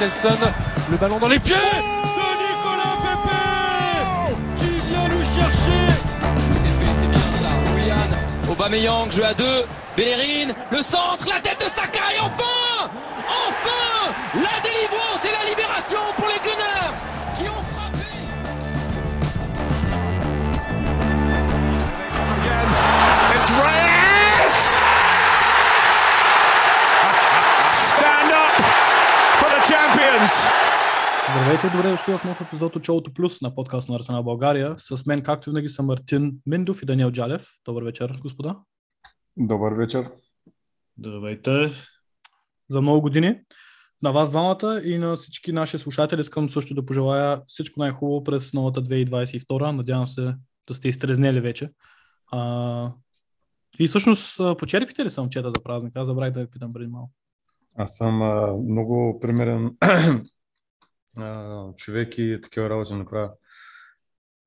Nelson. Le ballon dans les pieds de Nicolas Pepe qui vient nous chercher. c'est bien ça. Willian, Aubameyang, jeu à deux. Bellerin, le centre, la tête de Saka et enfin Enfin La délivrance et la libération pour Здравейте, добре дошли в нов епизод от Шоуто Плюс на подкаст на Арсенал България. С мен, както винаги, са Мартин Миндов и Даниел Джалев. Добър вечер, господа. Добър вечер. Здравейте. За много години на вас двамата и на всички наши слушатели искам също да пожелая всичко най-хубаво през новата 2022. Надявам се да сте изтрезнели вече. А, и всъщност почерпите ли момчета за празник? Аз забравих да ви питам преди малко. Аз съм а, много примерен а, човек и такива работи не правя.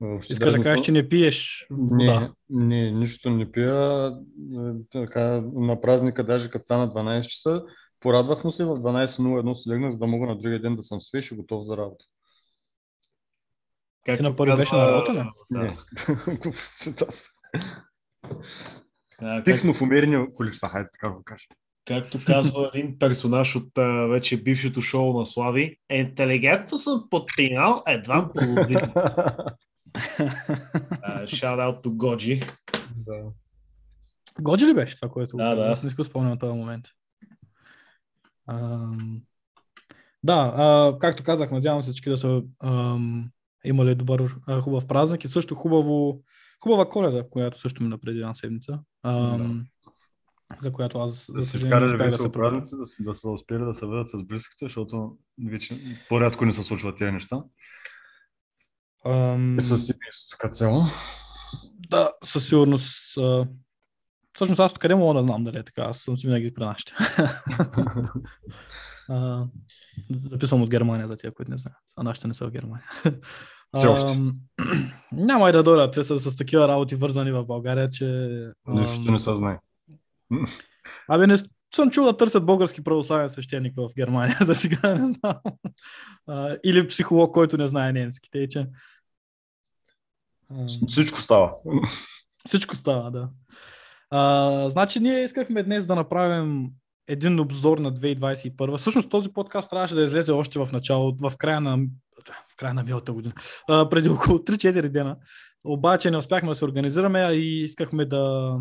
Въобще Искаш да даже кажеш, че не пиеш Не, вода. не, нищо не пия. Е, Така, на празника, даже като стана 12 часа, порадвах му се, в 12.01 се легнах, за да мога на другия ден да съм свеж и готов за работа. Както на първи беше на работа, ли? Да. Не, глупости това са. А, как, Пихно в умерени количества, хайде така го кажа. Както казва един персонаж от а, вече бившето шоу на Слави, интелигентно съм подпинал едва половина. А, Shout out to Годжи. да. Годжи ли беше това, което Да, да. Аз не искам да спомням този момент. Ам... Да, а, както казах, надявам се всички да са ам, имали добър, а, хубав празник и също хубаво, хубава коледа, която също мина преди една седмица. Ам, За която аз Да се успях да весело се празници, да, се- да са успели да се видят с близките, защото вече по-рядко не се случват тези неща. Ам, И с семейството като цяло. Да, със сигурност. А... Всъщност аз къде мога да знам дали е така, аз съм си винаги при нашите. А, Записвам от Германия за тия, които не знаят. А нашите не са в Германия. Все още. Няма и да дойдат. Те са с такива работи вързани в България, че... Нищо ам, не се знае. Абе, не съм чул да търсят български православен свещеник в Германия, за сега не знам. А, или психолог, който не знае немски. Тъй, че... Всичко става. Всичко става, да. А, значи ние искахме днес да направим един обзор на 2021. Всъщност този подкаст трябваше да излезе още в начало, в края на, в края на миналата година, а, преди около 3-4 дена. Обаче не успяхме да се организираме и искахме да,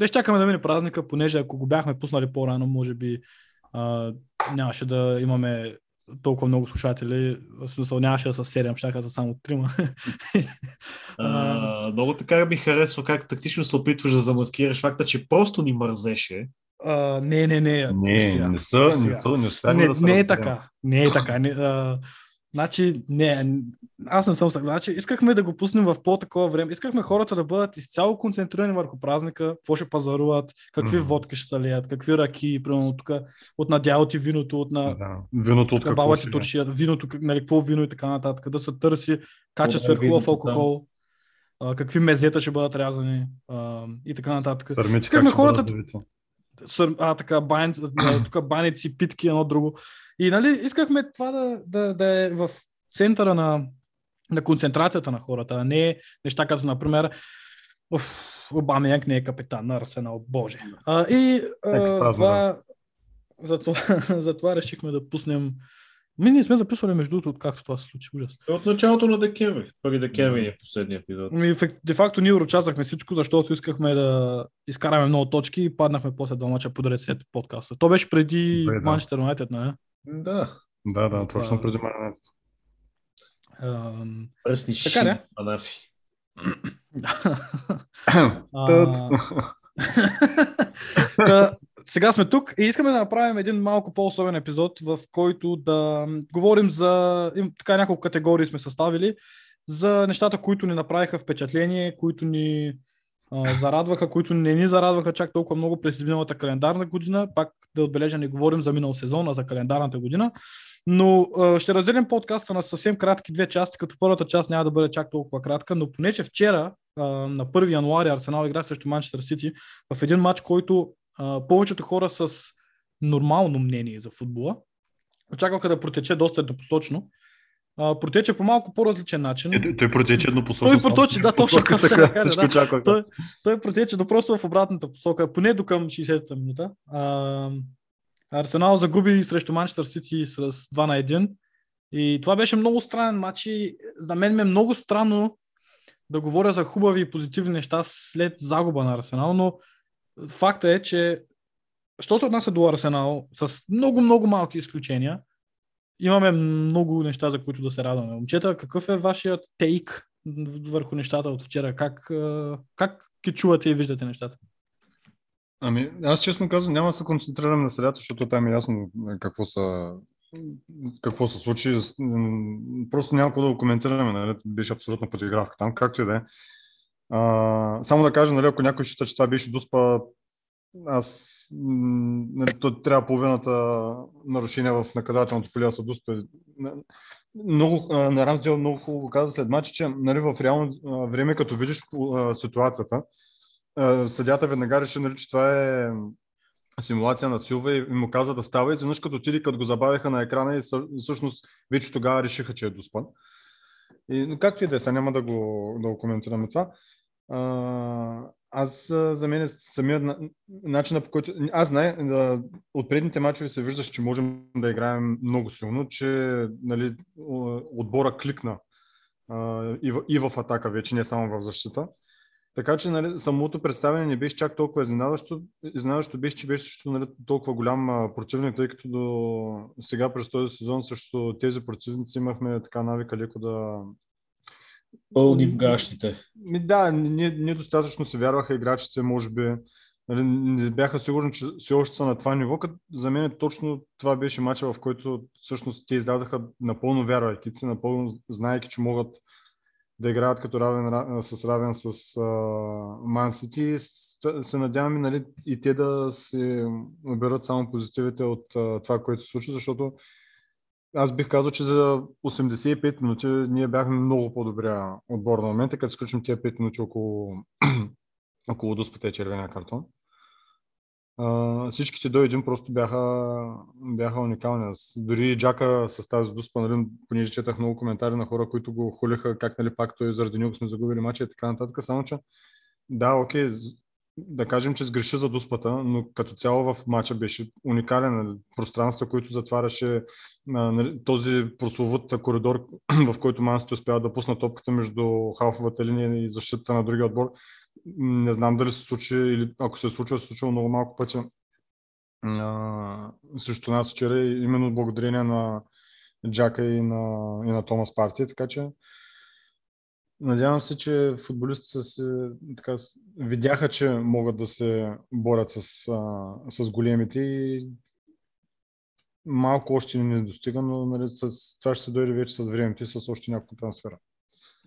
да изчакаме да мине празника, понеже ако го бяхме пуснали по-рано, може би а, нямаше да имаме толкова много слушатели. В смисъл нямаше да са 7, щяха са само 3. А, много така ми харесва как тактично се опитваш да замаскираш факта, че просто ни мързеше. А, не, не, не. Не, сега. не са, Сега. не са, не успяхме не, да не е така. Не е така. Не, а, значи, не, аз не съм съгласен. Значи, искахме да го пуснем в по-такова време. Искахме хората да бъдат изцяло концентрирани върху празника, какво ще пазаруват, какви Мгм. водки ще се лият, какви ръки, примерно тук от надяло ти виното, от на Да. Виното от какво баба си ти е? туршия, виното, нали, какво вино и така нататък, да се търси качествен Добре, хубав алкохол, а, какви мезета ще бъдат рязани а, и така нататък. Сърмичи Искахме ще хората- бъдат сър, а, така, байн, тук баници, питки, едно друго. И нали, искахме това да, да, да е в центъра на, на концентрацията на хората, а не неща като, например, Обама Янк не е капитан на Арсенал, боже. А, и а, Нека празнува. затова, затова, решихме да пуснем ми не сме записвали между другото, откакто това се случи. Ужас. От началото на декември. Първи декември е последния епизод. Ми, де факто ние урочазахме всичко, защото искахме да изкараме много точки и паднахме после два мача подред след подкаста. То беше преди. Манчестър Юнайтед, нали? Да. Да, да, точно преди. Ам, Пръсни Така ши, ли? анафи. А, Та, сега сме тук и искаме да направим един малко по-особен епизод, в който да говорим за им, така няколко категории сме съставили, за нещата, които ни направиха впечатление, които ни зарадваха, които не ни зарадваха чак толкова много през миналата календарна година. Пак да отбележа, не говорим за минал сезон, а за календарната година. Но а, ще разделим подкаста на съвсем кратки две части, като първата част няма да бъде чак толкова кратка, но понеже вчера, а, на 1 януари, Арсенал игра срещу Манчестър Сити в един матч, който а, повечето хора с нормално мнение за футбола очакваха да протече доста еднопосочно. А, протече по малко по-различен начин. Е, той, протече еднопосочно. Той проточи, да, точно така ще да кажа, да. Той, той протече до просто в обратната посока, поне до към 60-та минута. А, Арсенал загуби срещу Манчестър Сити с 2 на 1. И това беше много странен матч и за мен ме е много странно да говоря за хубави и позитивни неща след загуба на Арсенал, но факта е, че що се отнася до Арсенал, с много-много малки изключения, имаме много неща, за които да се радваме. Момчета, какъв е вашият тейк върху нещата от вчера? Как, как ги чувате и виждате нещата? Ами, аз честно казвам, няма да се концентрирам на средата, защото там е ясно е, какво са какво се случи. Просто няма какво да го коментираме, нали? Беше абсолютна подигравка там, както и да е. Само да кажа, нали, ако някой счита, че това беше дуспа, аз нали, то трябва половината нарушения в наказателното поле да са дуспа. Много, а, на Рамсдел много хубаво каза след матча, че нали, в реално време, като видиш ситуацията, съдята веднага реши, нали, че това е симулация на Силва и му каза да става изведнъж като отиде, като го забавяха на екрана и съ- всъщност вече тогава решиха, че е доспан. И, както и да е, сега няма да го, да го коментираме това. Аз за мен е самият на- начина по който... Аз знае, от предните мачове се виждаше, че можем да играем много силно, че нали, отбора кликна и, в, и в атака вече, не само в защита. Така че нали, самото представяне не беше чак толкова изненадващо. Изненадващо беше, че беше също нали, толкова голям противник, тъй като до сега през този сезон срещу тези противници имахме така навика леко да... Пълни гащите. Да, не- недостатъчно се вярваха играчите, може би. Нали, не бяха сигурни, че все още са на това ниво. Като за мен точно това беше матча, в който всъщност те излязаха напълно вярвайки се, напълно знаеки, че могат да играят като равен ра- с равен с Ман Сити. Се надяваме нали, и те да се оберат само позитивите от а, това, което се случи, защото аз бих казал, че за 85 минути ние бяхме много по-добрия отбор на момента, като изключим тия 5 минути около, около дуспата и червения картон. А, всичките до един просто бяха, бяха уникални. Дори Джака с тази дуспа, нали, понеже четах много коментари на хора, които го хулиха, как нали, пак той заради него сме загубили мача и така нататък. Само, че да, окей, да кажем, че сгреши за дуспата, но като цяло в матча беше уникален. нали, Пространство, което затваряше нали, този прословут коридор, в който Мансти успява да пусна топката между халфовата линия и защита на другия отбор. Не знам дали се случи или ако се е случило, се е случило много малко пъти срещу нас вчера, именно благодарение на Джака и на, и на Томас Парти, така че надявам се, че футболистите се, така, видяха, че могат да се борят с, с големите и малко още не достига, но нали, с, това ще се дойде вече с времето и с още няколко трансфера.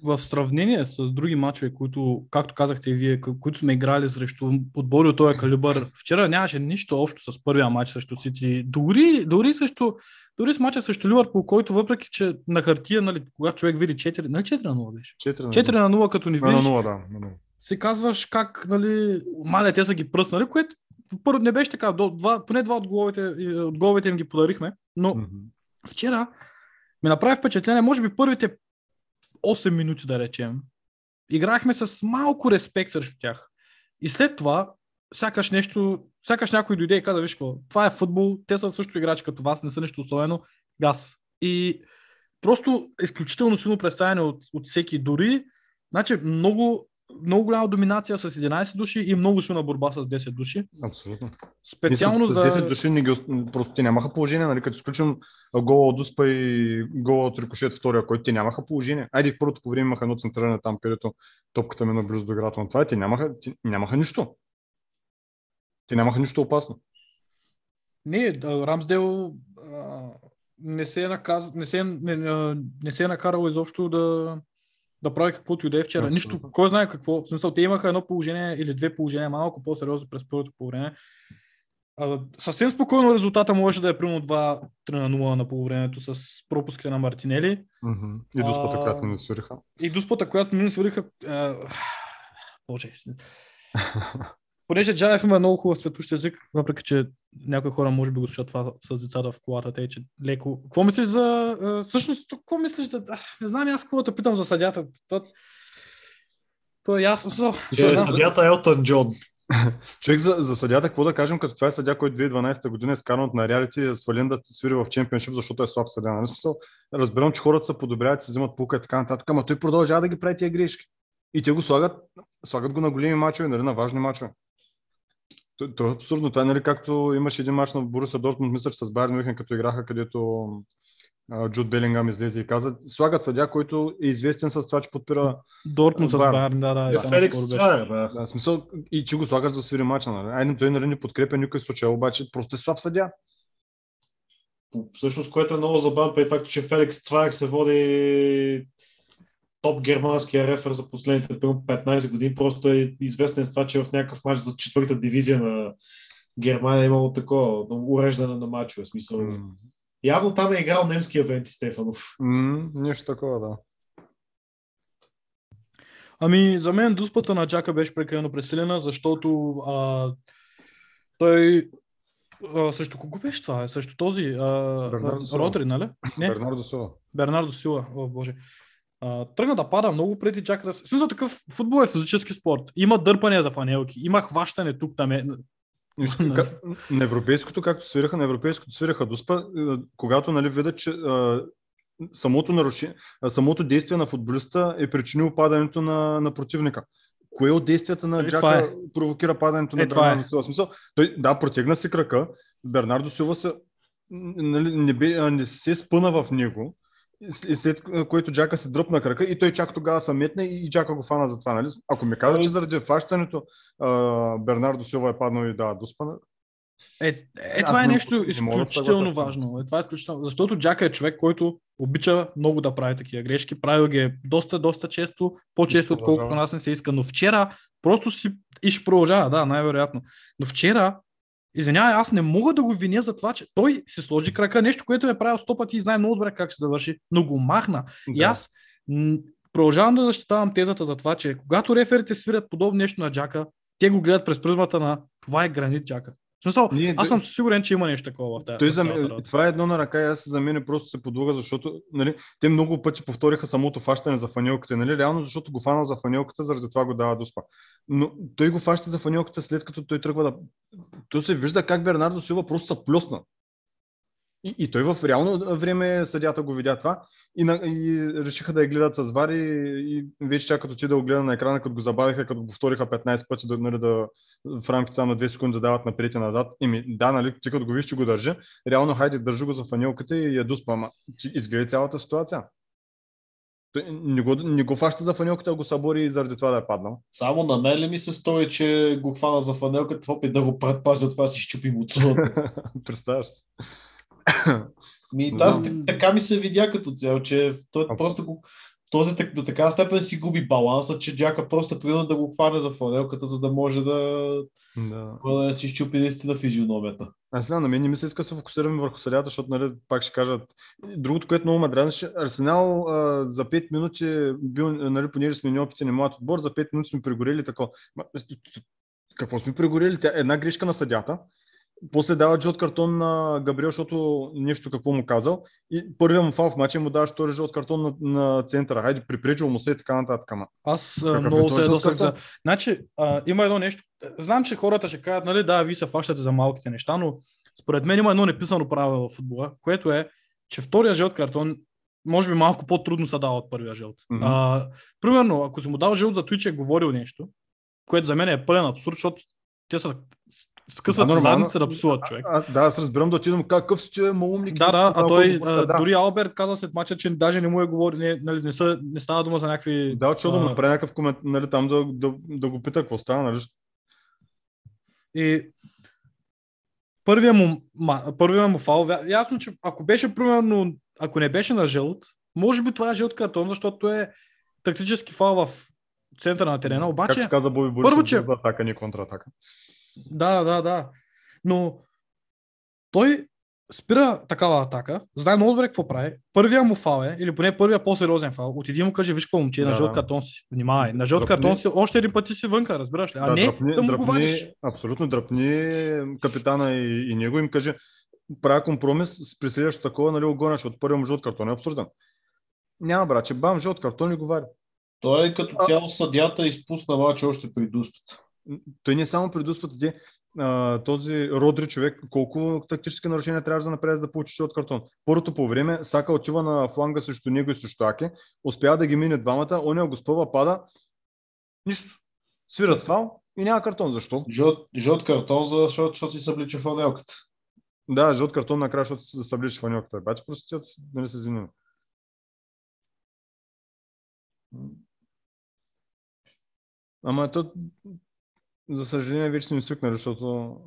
В сравнение с други матчове, които, както казахте и вие, ко- които сме играли срещу отбори от този калибър, вчера нямаше нищо общо с първия матч срещу Сити. Дори, дори, срещу, дори с матча срещу Ливърпул, който въпреки, че на хартия, нали, когато човек види 4, нали 4 на 0 беше? 4 на 4 на 0, като ни на, на видиш, 0, да. На 0. си казваш как, нали, маля, те са ги пръснали, което първо не беше така, до, два, поне два от головете, от головете им ги подарихме, но Мгм. вчера ми направи впечатление, може би първите 8 минути да речем, играхме с малко респект срещу тях. И след това, сякаш нещо, сякаш някой дойде и каза, виж какво, това е футбол, те са също играчи като вас, не са нещо особено, газ. И просто изключително силно представяне от, от всеки. Дори, значи, много, много голяма доминация с 11 души и много силна борба с 10 души. Абсолютно. Специално с, за... 10 души не ги, ост- просто те нямаха положение, нали, като изключим гола от Дуспа и гола от Рикошет втория, който те нямаха положение. Айде в първото по време имаха едно центриране там, където топката мина близо до играта, но това е, те нямаха, те нямаха нищо. Те нямаха нищо опасно. Не, Рамсдел а, не се е, наказ... не се е, не, не, не се е накарал изобщо да, да прави каквото и да е вчера. Абсолютно. Нищо, кой знае какво. В смисъл, те имаха едно положение или две положения малко по-сериозно през първото по време. А, съвсем спокойно резултата може да е примерно 2-3 на 0 на полувремето с пропуските на Мартинели. И Дуспата, А, която не свириха. И дуспата, която ни свариха... А... Боже. Понеже Джаев има много хубав цветущ език, въпреки че някои хора може би го слушат това с децата в колата, те, че леко. Какво мислиш за... Всъщност, какво мислиш за... Не знам аз какво да питам за съдята. То, то е ясно. Е съдята Елтън Джон. Човек за, за съдята, какво да кажем, като това е съдя, който 2012 година е скаран от на реалити е свален да свири в чемпионшип, защото е слаб съдя. Нали смисъл? Разбирам, че хората се подобряват, се взимат пука и така нататък, ама той продължава да ги прави тия грешки. И те го слагат, слагат го на големи мачове, нали, на важни мачове. То, то е абсурдно. Това е нали, както имаше един мач на Боруса Дортмунд, мисля, че с Байерн Мюнхен, като играха, където Джуд Белингам излезе и каза, слагат съдя, който е известен с това, че подпира Дортмунд с Байерн. Да, да. Феликс. Цвайер, да. Смисъл и че го слагаш за да свири мача. Нали? Айде, той нали, не подкрепя никой случай, обаче просто е слаб съдя. Всъщност, което е много забавно, при факта, че Феликс Цвайер се води топ германския рефер за последните примерно, 15 години, просто е известен с това, че в някакъв матч за четвърта дивизия на Германия е имало такова уреждане на матчове. Смисъл. М, Явно там е играл немския Венци Стефанов. м, нещо такова, да. Ами, за мен дуспата на Джака беше прекалено пресилена, защото а, той а, срещу кого беше това? Срещу този а, Бернардо. Родри, нали? Не, Бернардо Сила. Бернардо Сила, о боже. А, тръгна да пада много преди се... В Смисъл такъв футбол е физически спорт. Има дърпане за фанелки, има хващане тук, там е. На европейското, както свираха, на европейското свираха дуспа, е, когато нали, видят, че а, самото, нарушение, самото действие на футболиста е причинило падането на, на противника. Кое от действията на Е, Джака е. провокира падането на Е, това е. Бернардо Силва? Смисъл, той, да, протегна си крака, Бернардо Силва се, нали, не, бе, не се спъна в него, и след което Джака се дръпна крака и той чак тогава се метна и, Джака го фана за това. Нали? Ако ми казва, че заради фащането а, Бернардо Силва е паднал и да, дуспа, Е, е Аз това е не- нещо изключително важно. Е, това е изключително... Защото Джака е човек, който обича много да прави такива грешки. Правил ги е доста, доста често, по-често, отколкото нас не се иска. Но вчера просто си... И ще продължава, да, най-вероятно. Но вчера, извинявай, аз не мога да го виня за това, че той си сложи крака, нещо, което е правил сто пъти и знае много добре как ще завърши, но го махна. И Да. аз м, продължавам да защитавам тезата за това, че когато реферите свирят подобно нещо на Джака, те го гледат през призмата на това е гранит Джака. Смисъл, Ние- аз съм сигурен, че има нещо такова в тази. Той в за това е едно на ръка и аз за мен просто се подлага, защото нали, те много пъти повториха самото фащане за фанелката. Нали? Реално, защото го фанал за фанелката, заради това го дава дуспа. Но той го фаща за фанелката след като той тръгва да... То се вижда как Бернардо Силва просто се плюсна. И, и той в реално време съдята го видя това и, на, и решиха да я гледат с вари и вече чакат отида да го гледа на екрана, като го забавиха, като го повториха 15 пъти да, нали, да, в рамките на 2 секунди да дават напред и назад. Ими, да, нали, ти като го виж, че го държи, реално хайде, държи го за фанелката и я дуспа. Ама ти изгледай цялата ситуация. Той не го, не го фаща за фанелката, а го събори и заради това да е паднал. Само на мен ли ми се стои, че го хвана за фанелката, в опит да го предпази от това си щупи муцуната. Представяш се. Ми, аз така ми се видя като цяло, че той Абс- просто го, този до така степен си губи баланса, че Джака просто примерно да го хване за фанелката, за да може да, Да. да си щупи наистина физиономията. Аз знам, на мен не ми се иска да се фокусираме върху съдята, защото нали, пак ще кажат. Другото, което много ме дразнеше, Арсенал а, за 5 минути, бил, нали, понеже сме неопитен и млад отбор, за 5 минути сме прегорели тако. Какво сме прегорели? Тя, една грешка на съдята. После дава жълт картон на Габриел, защото нещо какво му казал. И първия му фал в мача му дава втори жълт картон на, на центъра. Хайде, припречил му се и така нататък. Ама. Аз Какъв е много се ядосах за... Значи, а, има едно нещо. Знам, че хората ще кажат, нали, да, вие се фащате за малките неща, но според мен има едно неписано правило в футбола, което е, че втория жълт картон може би малко по-трудно се дава от първия жълт. Мгм. А, примерно, ако си му дал жълт за това, че е говорил нещо, което за мен е пълен абсурд, защото те са скъсват Да, се задници да псуват човек. А, да, аз разбирам да отидем какъв си е малумник. Да, да, а той, да, а, дори Алберт каза след мача, че даже не му е говори, не, нали, не, са, не става дума за някакви... Да, че да му а, направи някакъв комент, нали, там да, да, да, го пита какво става, нали? И първия му, ма, първия му фал, ясно, че ако беше примерно, ако не беше на жълт, може би това е жълт картон, защото е тактически фал в центъра на терена, обаче... Както каза Боби Борисов, първо, че- атака, не контратака. Да, да, да. Но той спира такава атака, знае много добре какво прави. Първия му фал е, или поне първия по-сериозен фал, отиди му каже, виж какво момче, на Да, жълт да. картон си. Внимавай, на жълт Дръпни- картон си, още един път си вънка, разбираш ли? А не да му го вадиш. Абсолютно дръпни капитана и, и него им каже, правя компромис с при следващото такова, нали, огоняш от първия му жълт картон. Е абсурден. Няма, брат, че бам, жълт картон и го вади. Той е като цяло съдята изпусна мача още при дуспата. Той не само предустват ти, а, този Родри човек, колко тактически нарушения трябваше да направи, за да получи от картон. Първото по време, Сака отива на фланга срещу него и срещу Аке, успява да ги мине двамата, оня го спъва, пада, нищо. Свират фал и няма картон. Защо? Жълт, жълт картон, защото, защото си съблича фанелката. Да, жълт картон накрая, защото се съблича фаньоката. Бачи просто тя нали се извиним. Ама то, за съжаление, вече сме свикнали, защото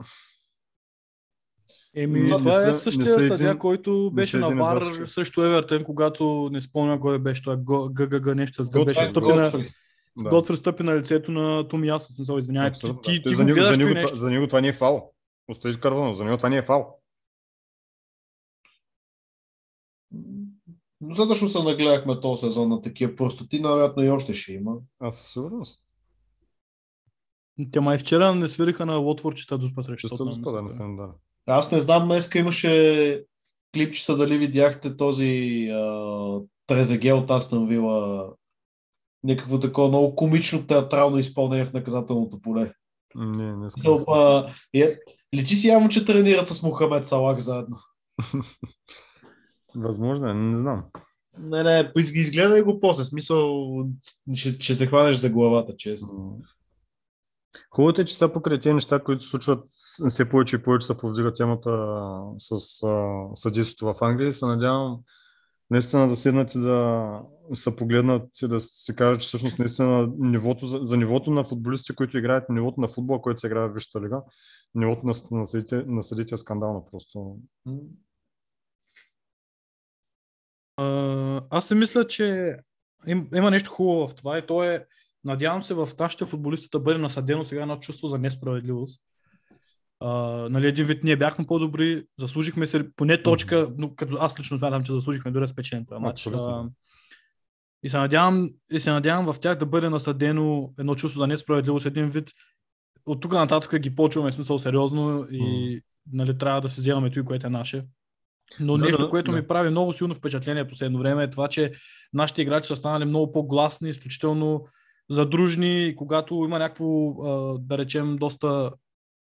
Еми, Не това са- е същия един- който беше на Вар срещу Евертън, когато не спомня кой беше, той е Го- ГГГ нещо с беше Това стъпи на, да. Готфри стъпи на лицето на Томи Ясно. Смисъл, извинявай, ти, ти, ти за, го него, гледаш за, него, нещо. това, за него това не е фал. Остави Карвано, за него това не е фал. Достатъчно се нагледахме този сезон на такива простоти, най-вероятно и още ще има. Аз със сигурност. Те май вчера не свириха на Лотвор, че до срещу да. Аз не знам, днеска имаше клипчета, дали видяхте този а, Трезеге от Астън Вила. Някакво такова много комично театрално изпълнение в наказателното поле. Не, не искам. а, е, личи си явно, че тренират с Мохамед Салах заедно. Възможно е, не знам. Не, не, из- изгледай го после. Смисъл, ще, ще се хванеш за главата, честно. Хубавото е, че са покрай тези неща, които се случват, все повече и повече се повдига темата с а, съдейството в Англия се надявам наистина да седнат и да се погледнат и да си кажат, че всъщност наистина нивото, за, за нивото на футболистите, които играят, нивото на футбола, който се играе в Висшата лига, нивото на, на, съдите, на съдите е скандално просто. А, аз си мисля, че им, има нещо хубаво в това и то е, надявам се в нашите футболисти да бъде насъдено сега едно чувство за несправедливост. А, нали, един вид ние бяхме по-добри, заслужихме се поне точка, но като аз лично смятам, че заслужихме дори спечен този матч. А, и се, надявам, и се надявам в тях да бъде насъдено едно чувство за несправедливост, един вид. От тук нататък ги почваме смисъл сериозно и нали, трябва да се вземаме това, което е наше. Но Да, нещо, да, което да. ми прави много силно впечатление последно време е това, че нашите играчи са станали много по-гласни, изключително задружни, и когато има някакво, да речем, доста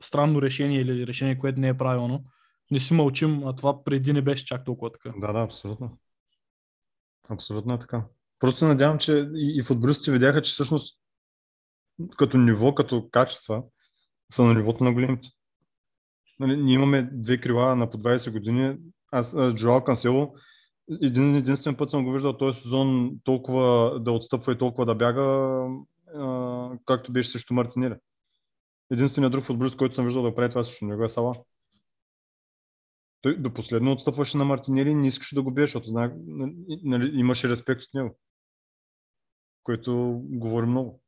странно решение или решение, което не е правилно, не си мълчим, а това преди не беше чак толкова така. Да, да, абсолютно. Абсолютно е така. Просто се надявам, че и, и футболистите видяха, че всъщност като ниво, като качества са на нивото на големите. Нали, ние имаме две крила на по 20 години. Аз, Джоал Кансело, един единствен път съм го виждал този сезон толкова да отстъпва и толкова да бяга, а, както беше срещу Мартинели. Единственият друг футболист, който съм виждал да прави това срещу него е Сала. Той до последно отстъпваше на Мартинели и не искаше да го бие, защото знае, нали, имаше респект от него. Което говори много.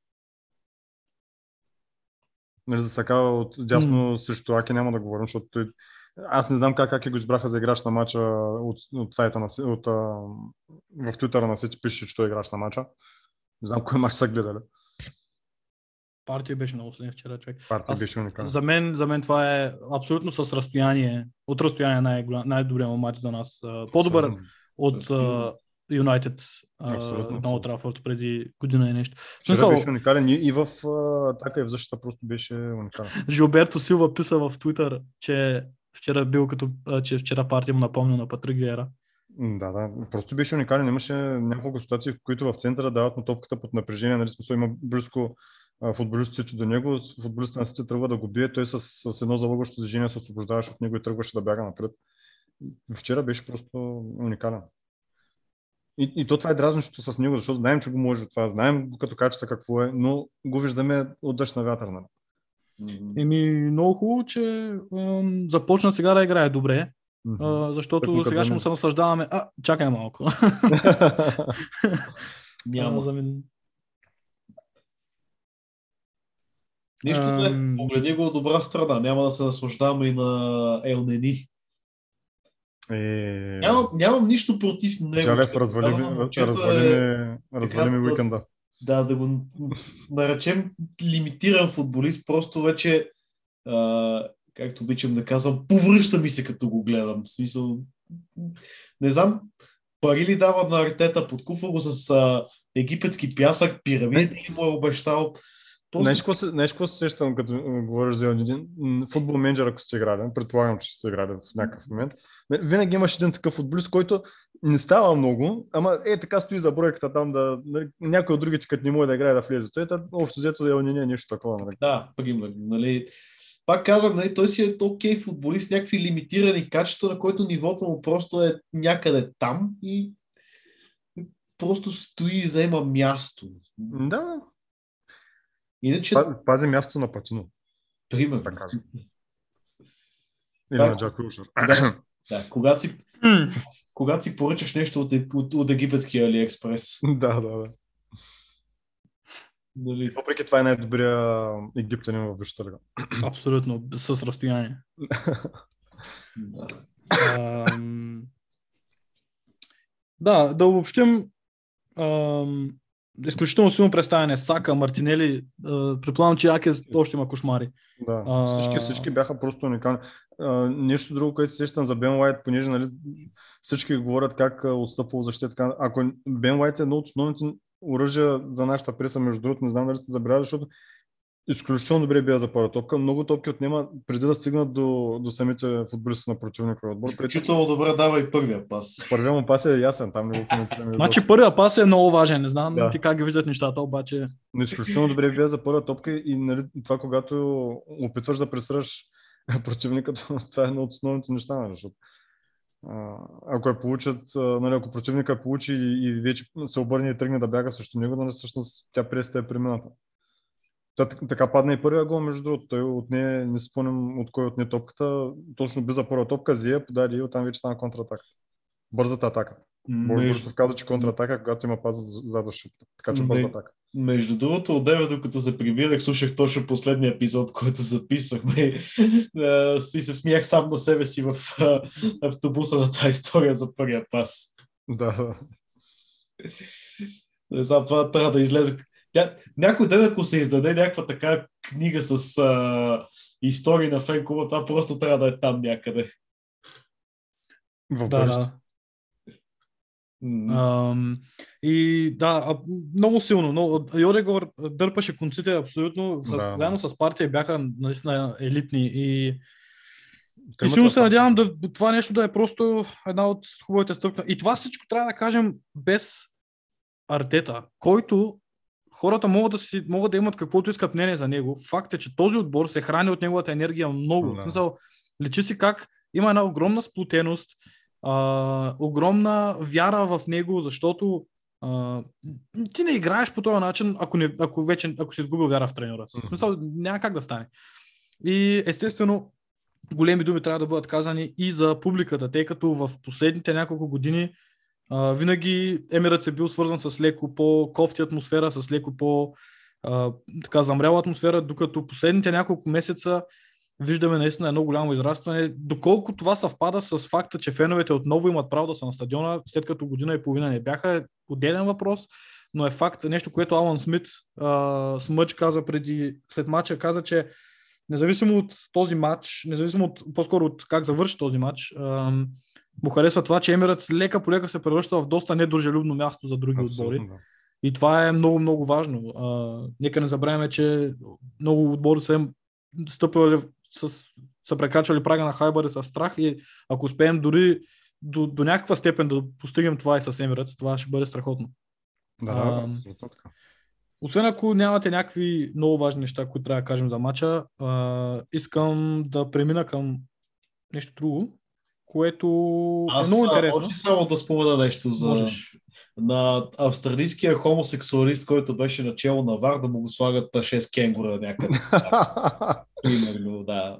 Нали, за Сака от дясно mm. срещу Аки няма да говорим, защото той... Аз не знам как, как го избраха за играч на матча от, от сайта на от, в Твитъра на Сити пише, че той е играч на матча. Не знам кой матч са гледали. Партия беше много силен вчера, човек. Партия Аз- беше уникална. За мен, за мен това е абсолютно с разстояние, от разстояние най- най-добрият матч за нас. По-добър Абсолютно. от Юнайтед на Олд Трафорд преди година и нещо. Вчера смисъл, беше уникален и, и в атака и в защита просто беше уникален. Жилберто Силва писа в Твитър, че вчера бил като, че вчера партия му напомня на Патрик Да, да. Просто беше уникален. Имаше няколко ситуации, в които в центъра дават му топката под напрежение. Нали, смисъл, има близко футболистите до него. Футболистът на Сити тръгва да го бие. Той с, с едно залъгващо движение се освобождаваше от него и тръгваше да бяга напред. Вчера беше просто уникален. И, и то това е дразнището с него, защото знаем, че го може това, знаем като качество какво е, но го виждаме от дъжд на вятър. Нали? Еми, много хубаво, че ам, започна сега да играе добре, Мгм. а, защото Техника сега ще му се наслаждаваме. А, чакай малко. Няма. За мен... Нищо не. Погледни го от добра страна. Няма да се наслаждаваме и на Елнени. Е, Нямам, нямам нищо против него. Жалев, развали, момчето развали, е- ми, развали ми да- уикенда. Да, да го наречем лимитиран футболист, просто вече, а, както обичам да казвам, повръща ми се като го гледам. В смисъл, не знам, пари ли дава на Артета, подкупва го с а, египетски пясък, пирамиди ли му е обещал. Знаеш какво, се, сещам, като говориш за един футбол менеджер, ако сте играли? Предполагам, че сте играли в някакъв момент. Не, Винаги имаш един такъв футболист, който не става много, ама е така стои за бройката там да... нали, Някой от другите, като не може да играе да влезе. Той е общо взето да е нещо такова. Нали? Да, примерно. Нали. Пак казвам, нали, той си е окей футболист, някакви лимитирани качества, на който нивото му просто е някъде там и просто стои и заема място. Да, Иначе, па- пази място на Патино. примерно, така. Или на Джак Рушер. Да, когато, си, когато си поръчаш нещо от, от, от египетския Алиекспрес, да, да, да. нали, Въпреки това е най-добрия египтянин в Висшата лига. Абсолютно, с разстояние. да. Ам, Да, да обобщим. ам, Изключително силно представяне. Сака, Мартинели. а, Предполагам, че Акес още има кошмари. Да, А- всички, всички бяха просто уникални. Нещо друго, което се сещам за Бен Уайт, понеже нали, всички говорят как отстъпва защита. Така. Ако Бен Уайт е едно от основните оръжия за нашата преса, между другото, не знам дали сте забелязали, защото изключително добре бива за първа топка. Много топки отнема преди да стигнат до, до самите футболисти на противника отбор. Преди Изключително добре дава и първия пас. първият му пас е ясен, там не го коментираме. Значи първия пас е много важен. Не знам Да. ти как ги виждат нещата, обаче. Но изключително добре бие за първа топка и нали, това, когато опитваш да пресръш противника, това е едно от основните неща, нали, защото ако я получат, нали, ако противника получи и, и вече се обърне и тръгне да бяга срещу него, нали, всъщност тя преста е премината. Та, така падна и първия гол, между другото. Той отне, не си спомням от кой отне топката, точно би за първа топка, зие, подаде и оттам вече стана контратака. Бързата атака. Между, Борисов каза, че контратака, когато има паза зад защита. Така че бърза атака. между другото, от деве, докато се прибирах, слушах точно последния епизод, който записахме и се смях сам на себе си в автобуса на тази история за първия пас. Да, да. Не знам, това трябва да излезе. Ня, някой ден, ако се издаде някаква така книга с а, истории на фенкова, това просто трябва да е там някъде. В Да, да. М, Ам, и да, много силно. Много, Йорегор дърпаше конците абсолютно. С, Да. Заедно с партия бяха наистина елитни. И, и силно се са- надявам да, това нещо да е просто една от хубавите стъпки. И това всичко трябва да кажем без Артета, който хората могат да, си, могат да имат каквото искат мнение за него. Факт е, че този отбор се храни от неговата енергия много. Да. В смисъл, личи си как има една огромна сплотеност, а, огромна вяра в него, защото а, ти не играеш по този начин, ако, не, ако вече ако си изгубил вяра в тренера. В смисъл, няма как да стане. И естествено, големи думи трябва да бъдат казани и за публиката, тъй като в последните няколко години винаги Емирът е бил свързан с леко по-кофти атмосфера, с леко по а, така замряла атмосфера, докато последните няколко месеца виждаме наистина едно голямо израстване. Доколко това съвпада с факта, че феновете отново имат право да са на стадиона, след като година и половина не бяха, е отделен въпрос, но е факт, нещо, което Алан Смит а, с каза преди, след матча, каза, че независимо от този матч, независимо от, по-скоро от как завърши този матч, ам, му харесва това, че Емирът лека по лека се превръща в доста недружелюбно място за други отбори. Абсолютно, да. И това е много, много важно. А, нека не забравяме, че много отбори са стъпвали с, са прекрачвали прага на Хайбър с страх и ако успеем дори до, до някаква степен да постигнем това и с Емирът, това ще бъде страхотно. Да, А, да, абсолютно така. Освен ако нямате някакви много важни неща, които трябва да кажем за матча, а, искам да премина към нещо друго, което е Аз много а, интересно. може само да спомена нещо за Можеш. на австралийския хомосексуалист, който беше начало на ВАР, да му го слагат на 6 кенгура някъде. Примерно, да.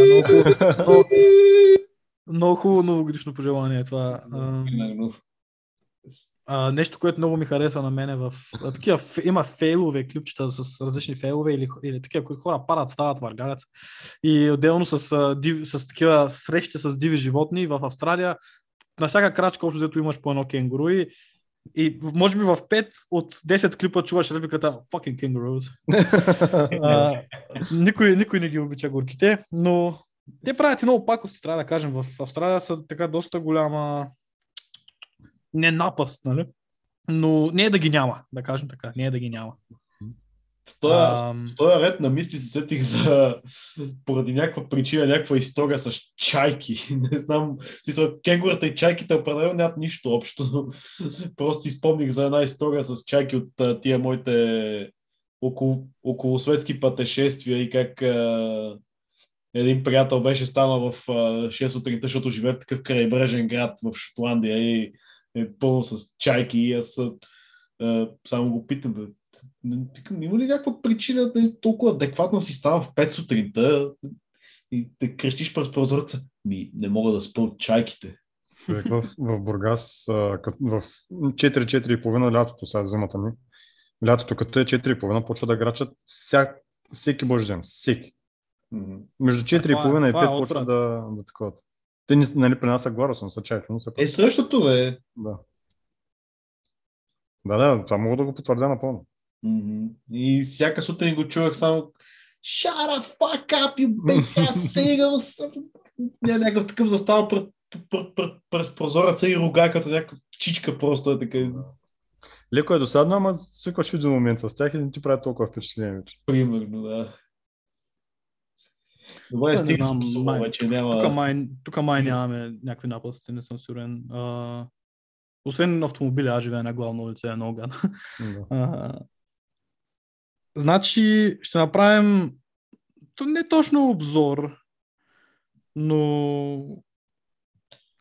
Е много хубаво, много, много хубаво новогодишно пожелание това. Примерно. Нещо, което много ми харесва на мене в... Такива, има фейлове, клипчета с различни фейлове или, или такива, които хора падат, стават въргарец. И отделно с, а, див, с такива срещи с диви животни в Австралия. На всяка крачка общо взето имаш по едно кенгуру и, и може би в 5 от 10 клипа чуваш репликата fucking kangaroos. Никой, никой не ги обича горките, но те правят и много пакости, трябва да кажем. В Австралия са така доста голяма не напаст, нали? Но не е да ги няма, да кажем така. Не е да ги няма. В този, Ам, в този ред на мисли се сетих за поради някаква причина, някаква история с чайки. Не знам, смисъл, кенгурата и чайките определено нямат нищо общо. Просто си спомних за една история с чайки от тия моите около, околосветски пътешествия и как а, един приятел беше станал в а, 6 сутринта, защото живее в такъв крайбрежен град в Шотландия и е пълно с чайки и аз а, само го питам, бе, викам, има ли някаква причина да е толкова адекватно си става в 5 сутринта и да крещиш през прозореца? Ми, не мога да спа от чайките. Човек, в, в Бургас, в 4-4,5 лятото, сега зимата ми, лятото като е 4,5, почва да грачат всяк, всеки божи ден, всеки. Между това е- 4,5 и това е 5 почва да, да такова. Те, ни- нали, при нас глара съм, чайки, но са Е, същото е. Да. Да, да, това мога да го потвърдя напълно. Мгм. И всяка сутрин го чувах само Shut the fuck up, you big ass seagulls! Ня, някакъв такъв застава пред, пред, пред, през прозореца и рога, като някаква чичка просто е така. Леко е досадно, ама свикваш в един момент с тях и не ти прави толкова впечатление вече. Примерно, да. Добре, стига с вече няма... Тук май, тук май нямаме някакви напасти, не съм сигурен. А, освен автомобили, аз живея на главна улица, е много гадно. Да. Значи, ще направим то не точно обзор, но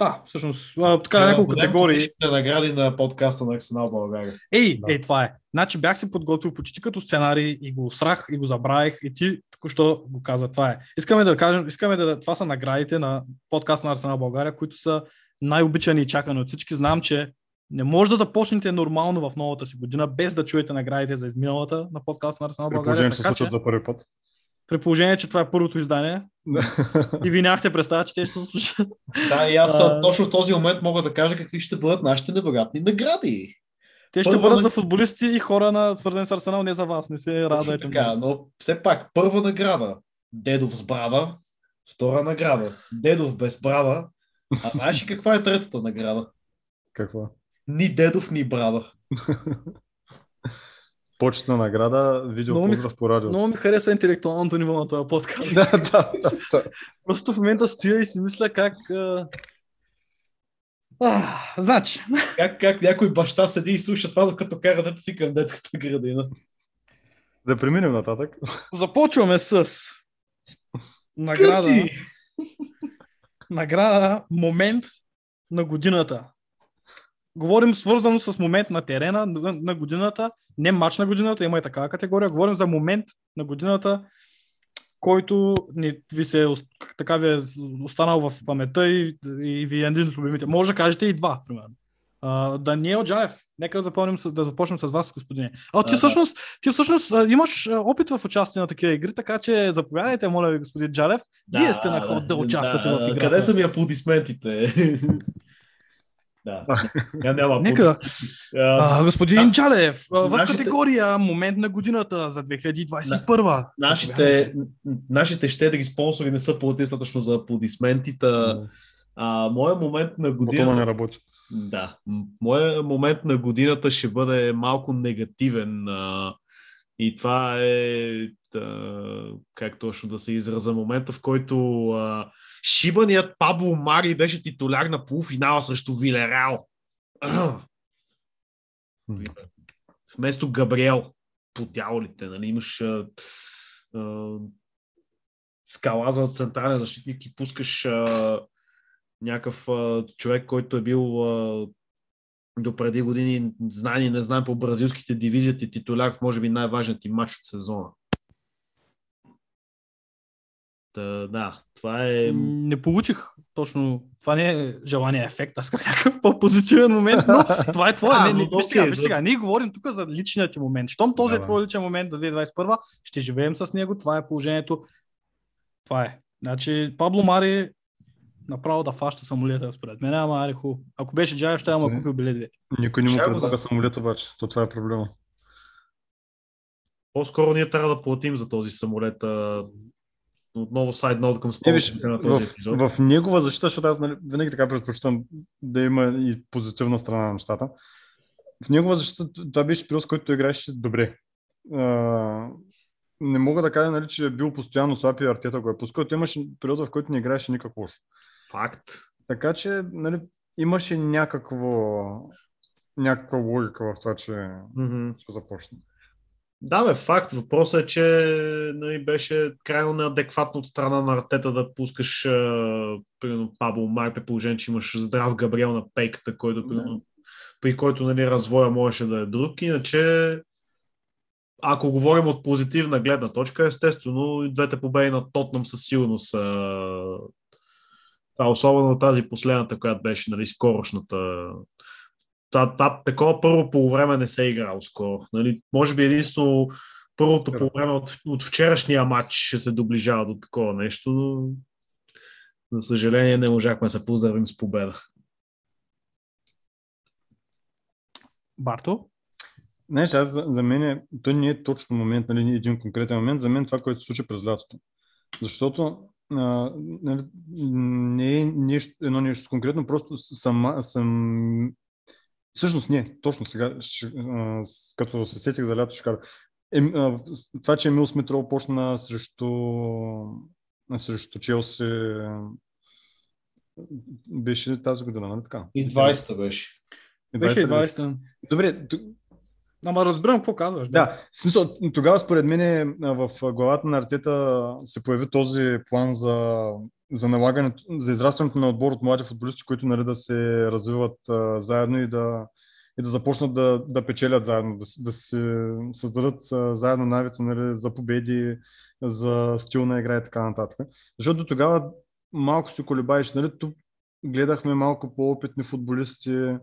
да, всъщност, а, така Да, няколко категории. годишните награди на подкаста на Арсенал България. Ей, Да. ей, това е. Значи бях си подготвил почти като сценарий и го срах и го забравих и ти току-що го каза. Това е. Искаме да кажем, искаме да, това са наградите на подкаст на Арсенал България, които са най-обичани и чакани от всички. Знам, че не може да започнете нормално в новата си година, без да чуете наградите за изминалата на подкаст на Арсенал При България. положение, че се Така случват че, за първи път. При положение, че това е първото издание и ви нямахте представа, че те ще се случат. Да, и аз А. точно в този момент мога да кажа какви ще бъдат нашите невероятни награди. Те ще Първо бъдат на- за футболисти и хора на свързани с Арсенал, не за вас. Не се радвайте. така, но все пак, първа награда. Дедов с брада. Втора награда. Дедов без брада. А знаеш ли каква е третата награда? Какво? Ни дедов, ни брада. Почетна награда, видео Много ми- поздрав по радио. Много ми хареса интелектуалното ниво на този подкаст. да, да, да, да. Просто в момента стоя и си мисля как... А... А, значи, Как, как някой баща седи и слуша това, докато кара дете си към детската градина. Да преминем нататък. започваме с награда, награда момент на годината. Говорим свързано с момент на терена на, на годината, не матч на годината, има и такава категория. Говорим за момент на годината, който ни, ви се, е така ви е останал в паметта и, и ви е един от любимите. Може да кажете и два, примерно. Uh, Даниел Джаев, нека да, запомним да започнем с вас, господине. А, ти Ага. всъщност, ти всъщност а, имаш опит в участие на такива игри, така че заповядайте, моля ви, господин Джалев. Вие сте на ход да участвате в играта. Къде са ми аплодисментите? да. Няма, няма Нека. А, господин да. Джалев, в Нашите- категория момент на годината за 2021. Нашите, нашите щедри спонсори не са платили достатъчно за аплодисментите. А, моя момент на годината... не работи. Да. Моя момент на годината ще бъде малко негативен. А, и това е, а, как точно да се израза, момента в който а, шибаният Пабло Мари беше титуляр на полуфинала срещу Вилерал. Вместо Габриел по дяволите, нали, имаш а, а, скала за централен защитник и пускаш а, някакъв а, човек, който е бил а, до преди години знан и не знам по бразилските дивизии титуляр в може би най-важният ти матч от сезона. Та, да, това е... Не получих точно. Това не е желания ефект, аз искам някакъв по-позитивен момент, но това е твое. А, не, не, виж сега, за- сега, ние говорим тук за личният ти момент. Щом този Да, е твой личен момент за 2021, ще живеем с него, това е положението. Това е. Значи, Пабло Мари направо да фаща самолета, според мен, ама хубаво. Ако беше Джаев, ще Не. купил билет. Никой не му предлага самолет обаче. То това е проблема. По-скоро ние трябва да платим за този самолет. а, Отново сайд ноут към виж, спонсорите на този в, епизод. в негова защита, защото аз нали, винаги така предпочитам да има и позитивна страна на нещата. В негова защита това беше период, с който играеше добре. А, не мога да кажа, нали, че е бил постоянно слаб и артета го е пускал. Той имаше период, в който не играеше никак лошо. Факт. Така че нали, имаше някакво, някаква логика в това, че Мгм. ще започне. Да, бе, факт. Въпросът е, че нали, беше крайно неадекватно от страна на Артета да пускаш а, примерно Пабло Мар, при положение, че имаш здрав Габриел на пейката, който, примерно, при който нали, развоя можеше да е друг. Иначе, ако говорим от позитивна гледна точка, естествено, и двете победи на Тотнам със сигурност са това, особено тази последната, която беше нали, скорошната. Та, та, такова първо полувреме не се е играло скоро. Нали? Може би единствено първото Да. полувреме от, от вчерашния матч ще се доближава до такова нещо, но за съжаление не можахме да се поздравим с победа. Барто? Знаеш, аз за, за мен е, той не е точно момент, нали, един конкретен момент, за мен това, което се случи през лятото. Защото а, нали, не е нещо, едно нещо конкретно, просто сама, съм... Всъщност не, точно сега, като се сетих за лято, ще кажа. Е, това, че Емил Смитрол почна срещу, срещу Челси, беше тази година, нали така? И 20-та беше. И Беше 20-та ли? 20 Добре, Ама разбирам какво казваш. Да, в смисъл, тогава според мен в главата на Артета се появи този план за, за налагането, за израстването на отбор от млади футболисти, които нали, да се развиват а, заедно и да, и да започнат да, да печелят заедно, да, да се създадат а, заедно навици нали, за победи, за стил на игра и така нататък. Защото до тогава малко се колебаеш, нали, тук гледахме малко по-опитни футболисти,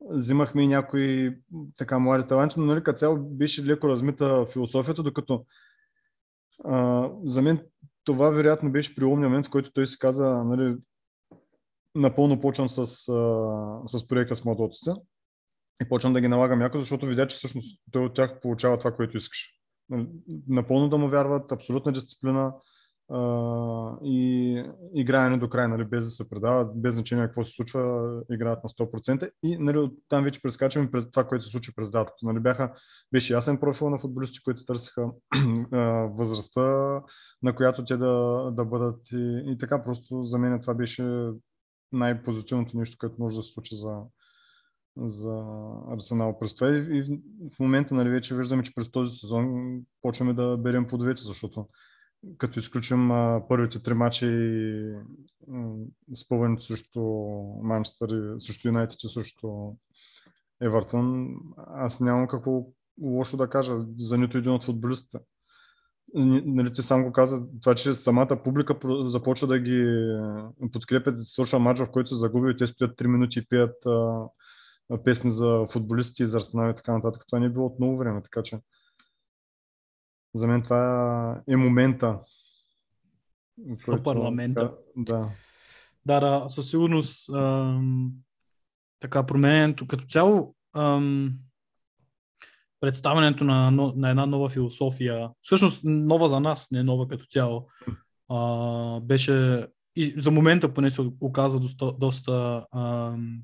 взимахме и някои така млади таланти, но нали, като цяло беше леко размита философията, докато а, за мен това вероятно беше приломния момент, в който той си каза, нали, напълно почвам с, а, с проекта с младоците и почвам да ги налагам яко, защото видя, че всъщност той от тях получава това, което искаш. Напълно да му вярват, абсолютна дисциплина и играене до край, нали, без да се предават, без значение какво се случва, играят на 100%. И нали, там вече прескачаме през това, което се случи през датото. Нали, бяха, беше ясен профил на футболисти, които търсиха възрастта, на която те да, да бъдат. И, и така, просто за мен това беше най-позитивното нещо, което може да се случи за, за Арсенал през това. И, и в момента нали, вече виждаме, че през този сезон почваме да берем плодовете, защото като изключим а, първите три мача и спъването срещу Манчестър, и срещу Юнайтед и срещу Евертън, аз нямам какво лошо да кажа за нито един от футболистите. Нали, ти сам го каза, това, че самата публика започва да ги подкрепят, да се свършва матч, в който се загуби и те стоят 3 минути и пият песни за футболисти, за Арсенал и така нататък. Това не е било от много време, така че за мен това е момента. който- парламента. Да. Да, да, със сигурност ам, така променението като цяло ам, представянето на, на една нова философия, всъщност нова за нас, не нова като цяло, а, беше и за момента поне се оказа доста, доста, ам,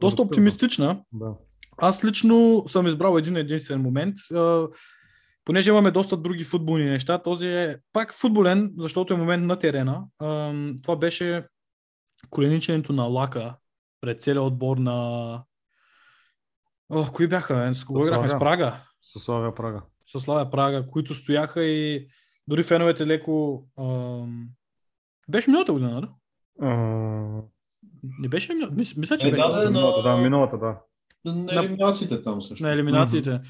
доста оптимистична. да. Аз лично съм избрал един единствен момент. Понеже имаме доста други футболни неща, този е пак футболен, защото е момент на терена. Това беше колениченето на Лака пред целия отбор на... О, кои бяха? С кого играхме? С. Прага. Със Славия Прага. С Славя Прага, които стояха и дори феновете леко... Ам... Беше миналата година, да? А, Не беше миналата? Мис- Мисля, че Е, беше. да, да, миналата, да, миналата, да. На елиминациите там също. на елиминациите.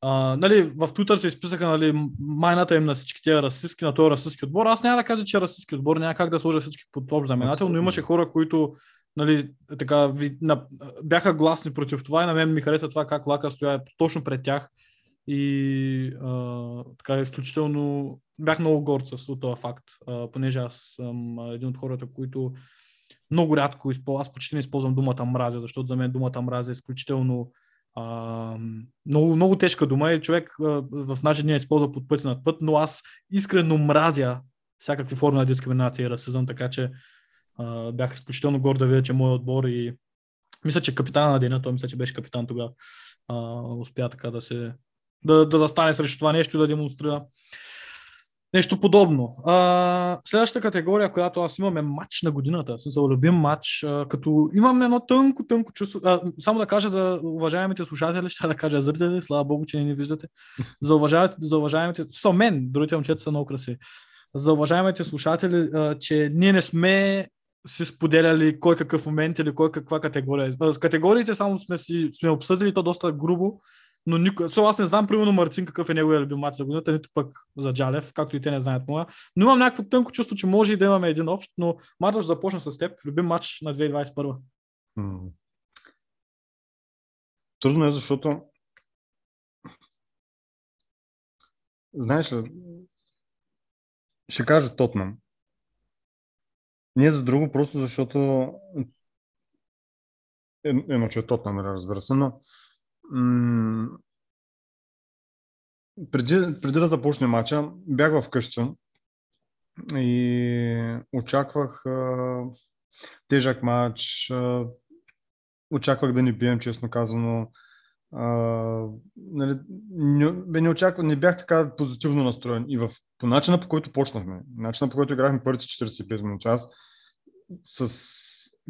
а, нали, в Twitter се изписаха нали, майната им на всички тези расистски, на този расистски отбор. Аз няма да кажа, че е расистски отбор, няма как да сложа всички под общ знаменател, но имаше хора, които нали, така, ви, на, бяха гласни против това и на мен ми хареса това как Лака стоя точно пред тях и а, така изключително бях много горд с този факт, а, понеже аз съм един от хората, които много рядко използвам, аз почти не използвам думата мразя, защото за мен думата мразя е изключително а, много, много тежка дума и човек а, в наши дни използва под пътя над път, но аз искрено мразя всякакви форми на дискриминация и расизъм, така че а, бях изключително горд да видя, че моят отбор и мисля, че капитана на деня, той мисля, че беше капитан тогава, успя така да се да, да застане срещу това нещо и да демонстрира нещо подобно. А, следващата категория, която аз имам е матч на годината. Смисъл, любим матч, а, като имам едно тънко, тънко чувство. А, само да кажа за уважаемите слушатели, ще да кажа зрители, слава богу, че не ни виждате. За уважаемите, за уважаемите, со мен, другите момчета са много красиви. За уважаемите слушатели, а, че ние не сме си споделяли кой какъв момент или кой каква категория. Категориите само сме си сме обсъдили то доста грубо, но никой... So, аз не знам, примерно Мартин какъв е неговия любим матч за годината, нито пък за Джалев, както и те не знаят моя. Но имам някакво тънко чувство, че може и да имаме един общ, но Мартин ще започна с теб. Любим матч на 2021. М. Трудно е, защото знаеш ли, ще кажа Тотнам. Не за друго, просто защото е- едно, че е Тотнам, нали, разбира се, но преди, преди да започне матча, бях в къща и очаквах а, тежък матч, а, очаквах да ни бием, честно казано. А, нали, не, не, очаквах, не бях така позитивно настроен. И в, по начина по който почнахме, начина по който играхме първите 45 минути, аз с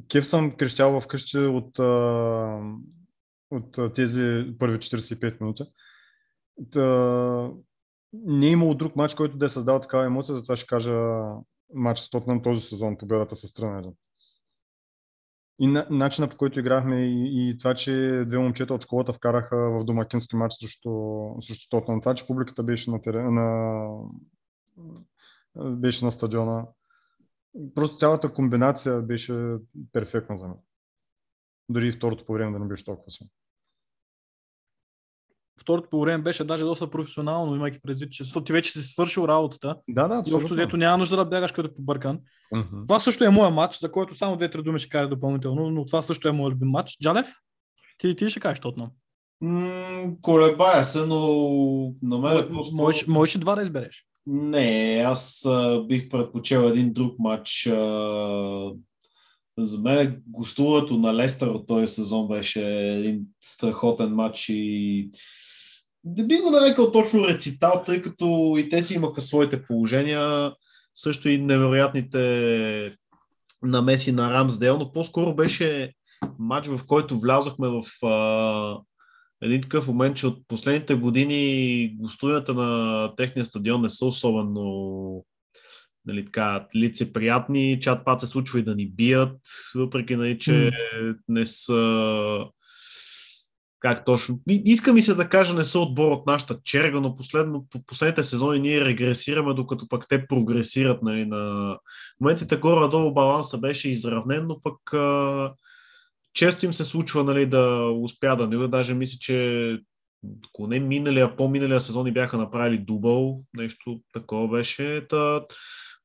кеф съм крещял вкъщи от, а, от тези първи 45 минути. Та, не е имало друг матч, който да е създал такава емоция, затова ще кажа матч с Тотнам този сезон, победата с страна. И на, начина по който играхме и, и това, че две момчета от школата вкараха в домакински матч срещу, срещу Тотнам, това, че публиката беше на, терен, на, беше на стадиона. Просто цялата комбинация беше перфектна за мен. Дори и второто по време да не беше толкова силно. Второто по време беше даже доста професионално, имайки предвид, че ти вече си свършил работата. Да, да, И общо абсолютно. взето няма нужда да бягаш като побъркан. Мгм. Това също е моят матч, за който само две-три думи ще кажа допълнително, но това също е моят любим матч. Джалев, ти, ти ще кажеш Тотнам. М, колебая се, но на мен е просто... Можеш, можеш и два да избереш. Не, аз а, бих предпочел един друг матч. А, за мен гостуването на Лестър от този сезон беше един страхотен матч и не би го нарекал точно рецитал, тъй като и те си имаха своите положения, също и невероятните намеси на Рамсдел, но по-скоро беше матч, в който влязохме в а, един такъв момент, че от последните години гостуванията на техния стадион не са особено нали, така, лицеприятни. Чат пат се случва и да ни бият, въпреки нали, че не са как точно. Иска ми се да кажа, не са отбор от нашата черга, но последно, по последните сезони ние регресираме, докато пък те прогресират. Нали, на... Моментите горе-долу баланса беше изравнен, но пък а... често им се случва нали, да успя да не. Даже мисля, че ако не миналия, по-миналия сезон и бяха направили дубъл, нещо такова беше. Та,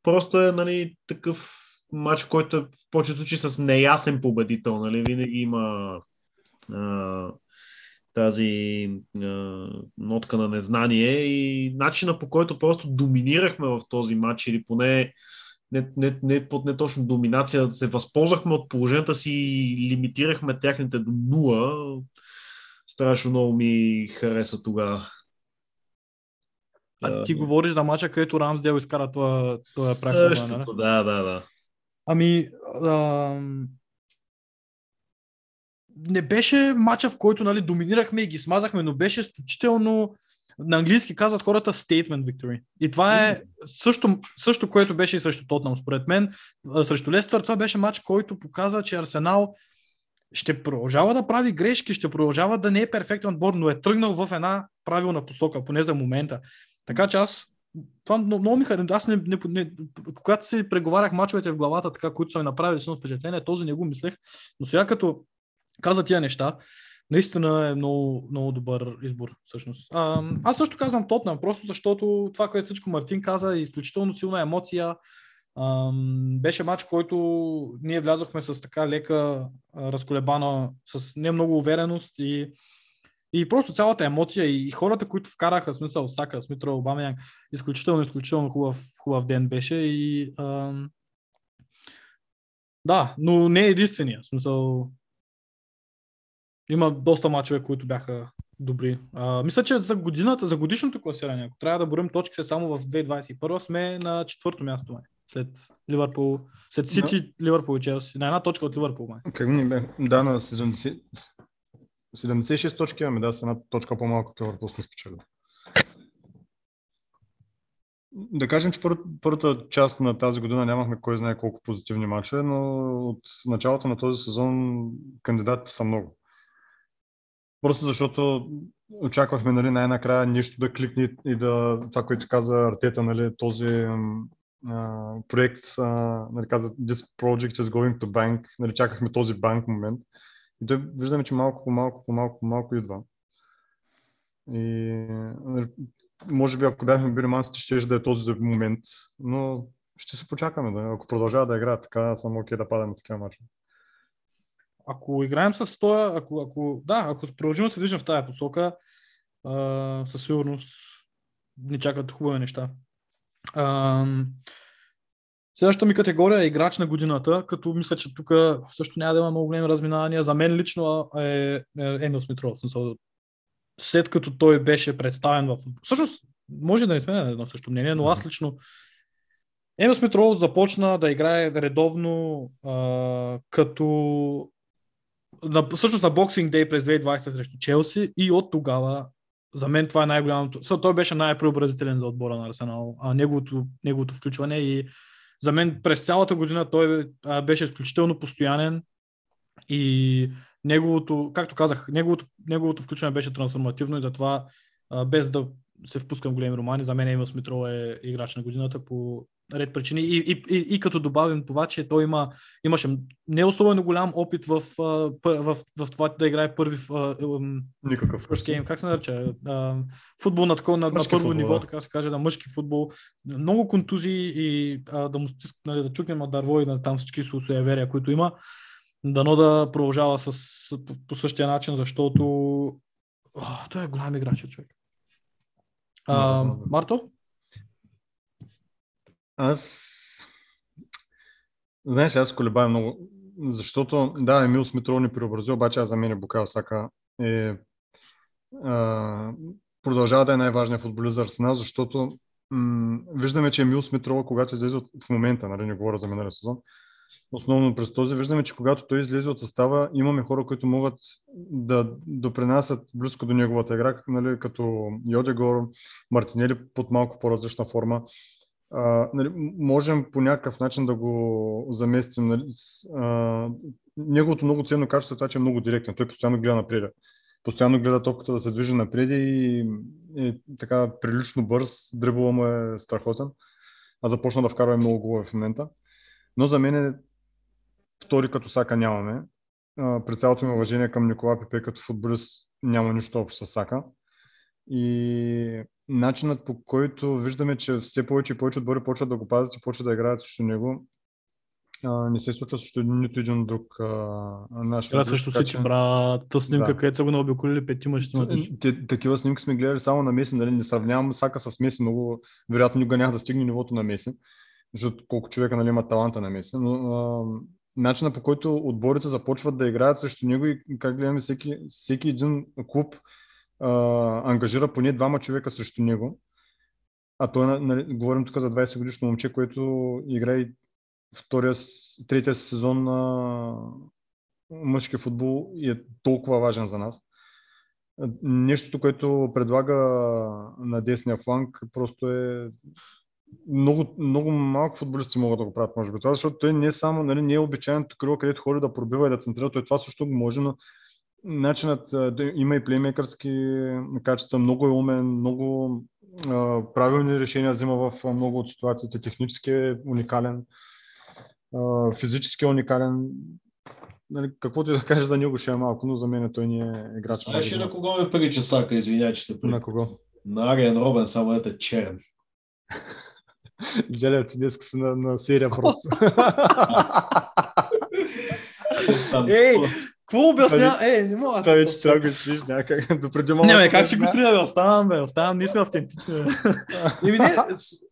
просто е нали, такъв матч, който е в повече случаи с неясен победител. Нали? Винаги има а, тази а, нотка на незнание и начина по който просто доминирахме в този матч или поне не, не, не под не точно доминация, се възползвахме от положението си и лимитирахме тяхните до нула. Страшно много ми хареса тогава. А ти говориш за мача, където Рамсдел изкара това, това прах. нали? Същото, да, да, да. Ами, ам, не беше мача, в който нали, доминирахме и ги смазахме, но беше изключително, на английски казват хората statement victory. И това е също, също което беше и срещу Тотнам, според мен. А, Срещу Лестър това беше матч, който показва, че Арсенал ще продължава да прави грешки, ще продължава да не е перфектен отбор, но е тръгнал в една правилна посока, поне за момента. Така че аз това много, ми харесва. Аз не, не, не, когато си преговарях мачовете в главата, така, които са ми направили силно впечатление, този не го мислех, но сега като каза тия неща, наистина е много, много добър избор, всъщност. А, аз също казвам Тотнам, просто защото това, което всичко Мартин каза, е изключително силна емоция. А, беше матч, който ние влязохме с така лека, разколебана, с не много увереност и и просто цялата емоция и хората, които вкараха, смисъл Сака, Смитро, Обамян, изключително, изключително хубав, хубав ден беше и ам... да, но не е единствения. Смисъл има доста мачове, които бяха добри. А, мисля, че за годината, за годишното класиране, ако трябва да борим точките само в 2021, сме на четвърто място. Май. След Ливърпул, след Сити, no. Ливърпул и Челси. На една точка от Ливърпул. Май. Как ни бе? Да, на 70, 76 точки имаме, да, с една точка по-малко от Ливърпул сме спечели. Да кажем, че пър, първата част на тази година нямахме кой знае колко позитивни мачове, но от началото на този сезон кандидатите са много. Просто защото очаквахме нали, най-накрая нещо да кликне и да, това, което каза Артета, нали, този а, проект, а, нали, каза This project is going to bank, нали, чакахме този банк момент. И той виждаме, че малко по малко, по малко, по малко идва. И нали, може би ако бяхме били мансите, ще да е този за момент, но ще се почакаме. Да. Ако продължава да играят така, съм окей да падаме такива мача. Ако играем с това, ако, ако, да, ако продължим да се движим в тази посока, а, със сигурност ни чакат хубави неща. А, Следващата ми категория е играч на годината, като мисля, че тук също няма да има много големи разминавания. За мен лично е, е Емил Смитров. След като той беше представен в... Всъщност, може да не сме на едно също мнение, но аз лично Емил Смитров започна да играе редовно а, като на, всъщност на Boxing Day през 2020 срещу Челси и от тогава за мен това е най-голямото. Той беше най-преобразителен за отбора на Арсенал. А неговото, неговото включване и за мен през цялата година той беше изключително постоянен и неговото, както казах, неговото, неговото включване беше трансформативно и затова без да се впускам големи романи, за мен Емил Смитро е играч на годината по ред причини. И, и, и, и като добавим това, че той има, имаше не особено голям опит в, в, в, в това да играе първи в Никакъв. First game, как се нарича? Футбол на, такова, на, на първо футбол, ниво, да. така се каже, на мъжки футбол. Много контузии и а, да му нали, да чукнем Дърво и на там всички суеверия, които има. Дано да продължава с, по същия начин, защото О, той е голям играч, човек. А, Марто? Аз... Знаеш, аз колебая много, защото, да, Емил Смитров ни преобрази, обаче аз за мен е Букал Сака е, а, продължава да е най-важният футболист за Арсенал, защото м- виждаме, че Емил Смитрова, когато излезе от, в момента, нали, не говоря за миналия сезон, основно през този, виждаме, че когато той излезе от състава, имаме хора, които могат да допринасят близко до неговата игра, нали, като Йодегор, Мартинели под малко по-различна форма а, нали, можем по някакъв начин да го заместим. Нали, с, а, неговото много ценно качество е това, че е много директен. Той постоянно гледа напред. Постоянно гледа топката да се движи напред и е така прилично бърз. Дрибола му е страхотен. А започна да вкарва много голове в момента. Но за мен е втори като Сака нямаме. А, при цялото ми уважение към Никола Пепе като футболист няма нищо общо с Сака. И начинът по който виждаме, че все повече и повече отбори почват да го пазят и почват да играят срещу него, а, не се случва срещу нито един друг а, наш. Да, също си, че... брат, та снимка, да. където са го наобиколили петима, ще Такива снимки сме гледали само на Меси, нали? не сравнявам Сака с Меси, много вероятно никога няма да стигне нивото на Меси, защото колко човека нали, има таланта на Меси, но а, начина по който отборите започват да играят срещу него и как гледаме всеки, всеки един клуб а, ангажира поне двама човека срещу него. А той, нали, говорим тук за 20 годишно момче, което играе втория, третия сезон на мъжки футбол и е толкова важен за нас. Нещото, което предлага на десния фланг, просто е много, много малко футболисти могат да го правят, може би. Това, защото той не е само, нали, не е обичайното крило, където ходи да пробива и да центрира, той това също го може, но начинът има и плеймейкърски качества, много е умен, много правилни решения взима в много от ситуациите, технически е уникален, физически е уникален. Нали, каквото и да кажеш за него ще е малко, но за мен той не е играч. Знаеш ли на кого ме прилича Сака, извинявай, че те На прилича. кого? На Ариан Робен, само ете черен. Желя ти днес си на, на серия просто. Ей, Какво обясня? Е, не мога. Това вече трябва да го свиш някак. Допреди малко. Не, бе, как ще го трия, бе? Оставам, бе, оставам, ние сме автентични. Еми, не,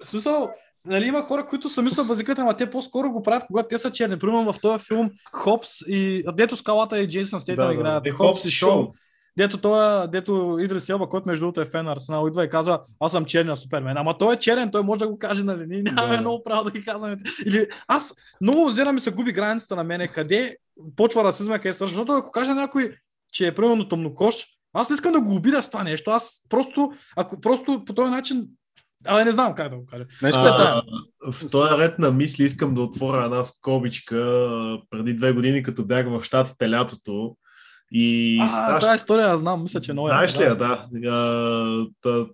смисъл, нали, има хора, които са мислят базиката, ама те по-скоро го правят, когато те са черни. Примерно в този филм Хопс и дето скалата и Джейсън Стейтън Да, да. играят. Е, Хопс и Шоу. Дето той, дето Идрис Елба, който между другото е фен на Арсенал, идва и казва, аз съм черния супермен. Ама той е черен, той може да го каже, нали? Ние нямаме Да. много право да ги казваме. Или аз много взера ми се губи границата на мене, къде почва расизма, къде свършва. Защото ако каже някой, че е примерно тъмнокош, аз не искам да го обидя с това нещо. Аз просто, ако просто по този начин, абе не знам как да го кажа. Знаеш, А, А, в този ред на мисли искам да отворя една скобичка. Преди две години, като бях в Штатите лятото и А, страшно- тази история я знам, мисля, че е много Знаеш ли я, да. А, та,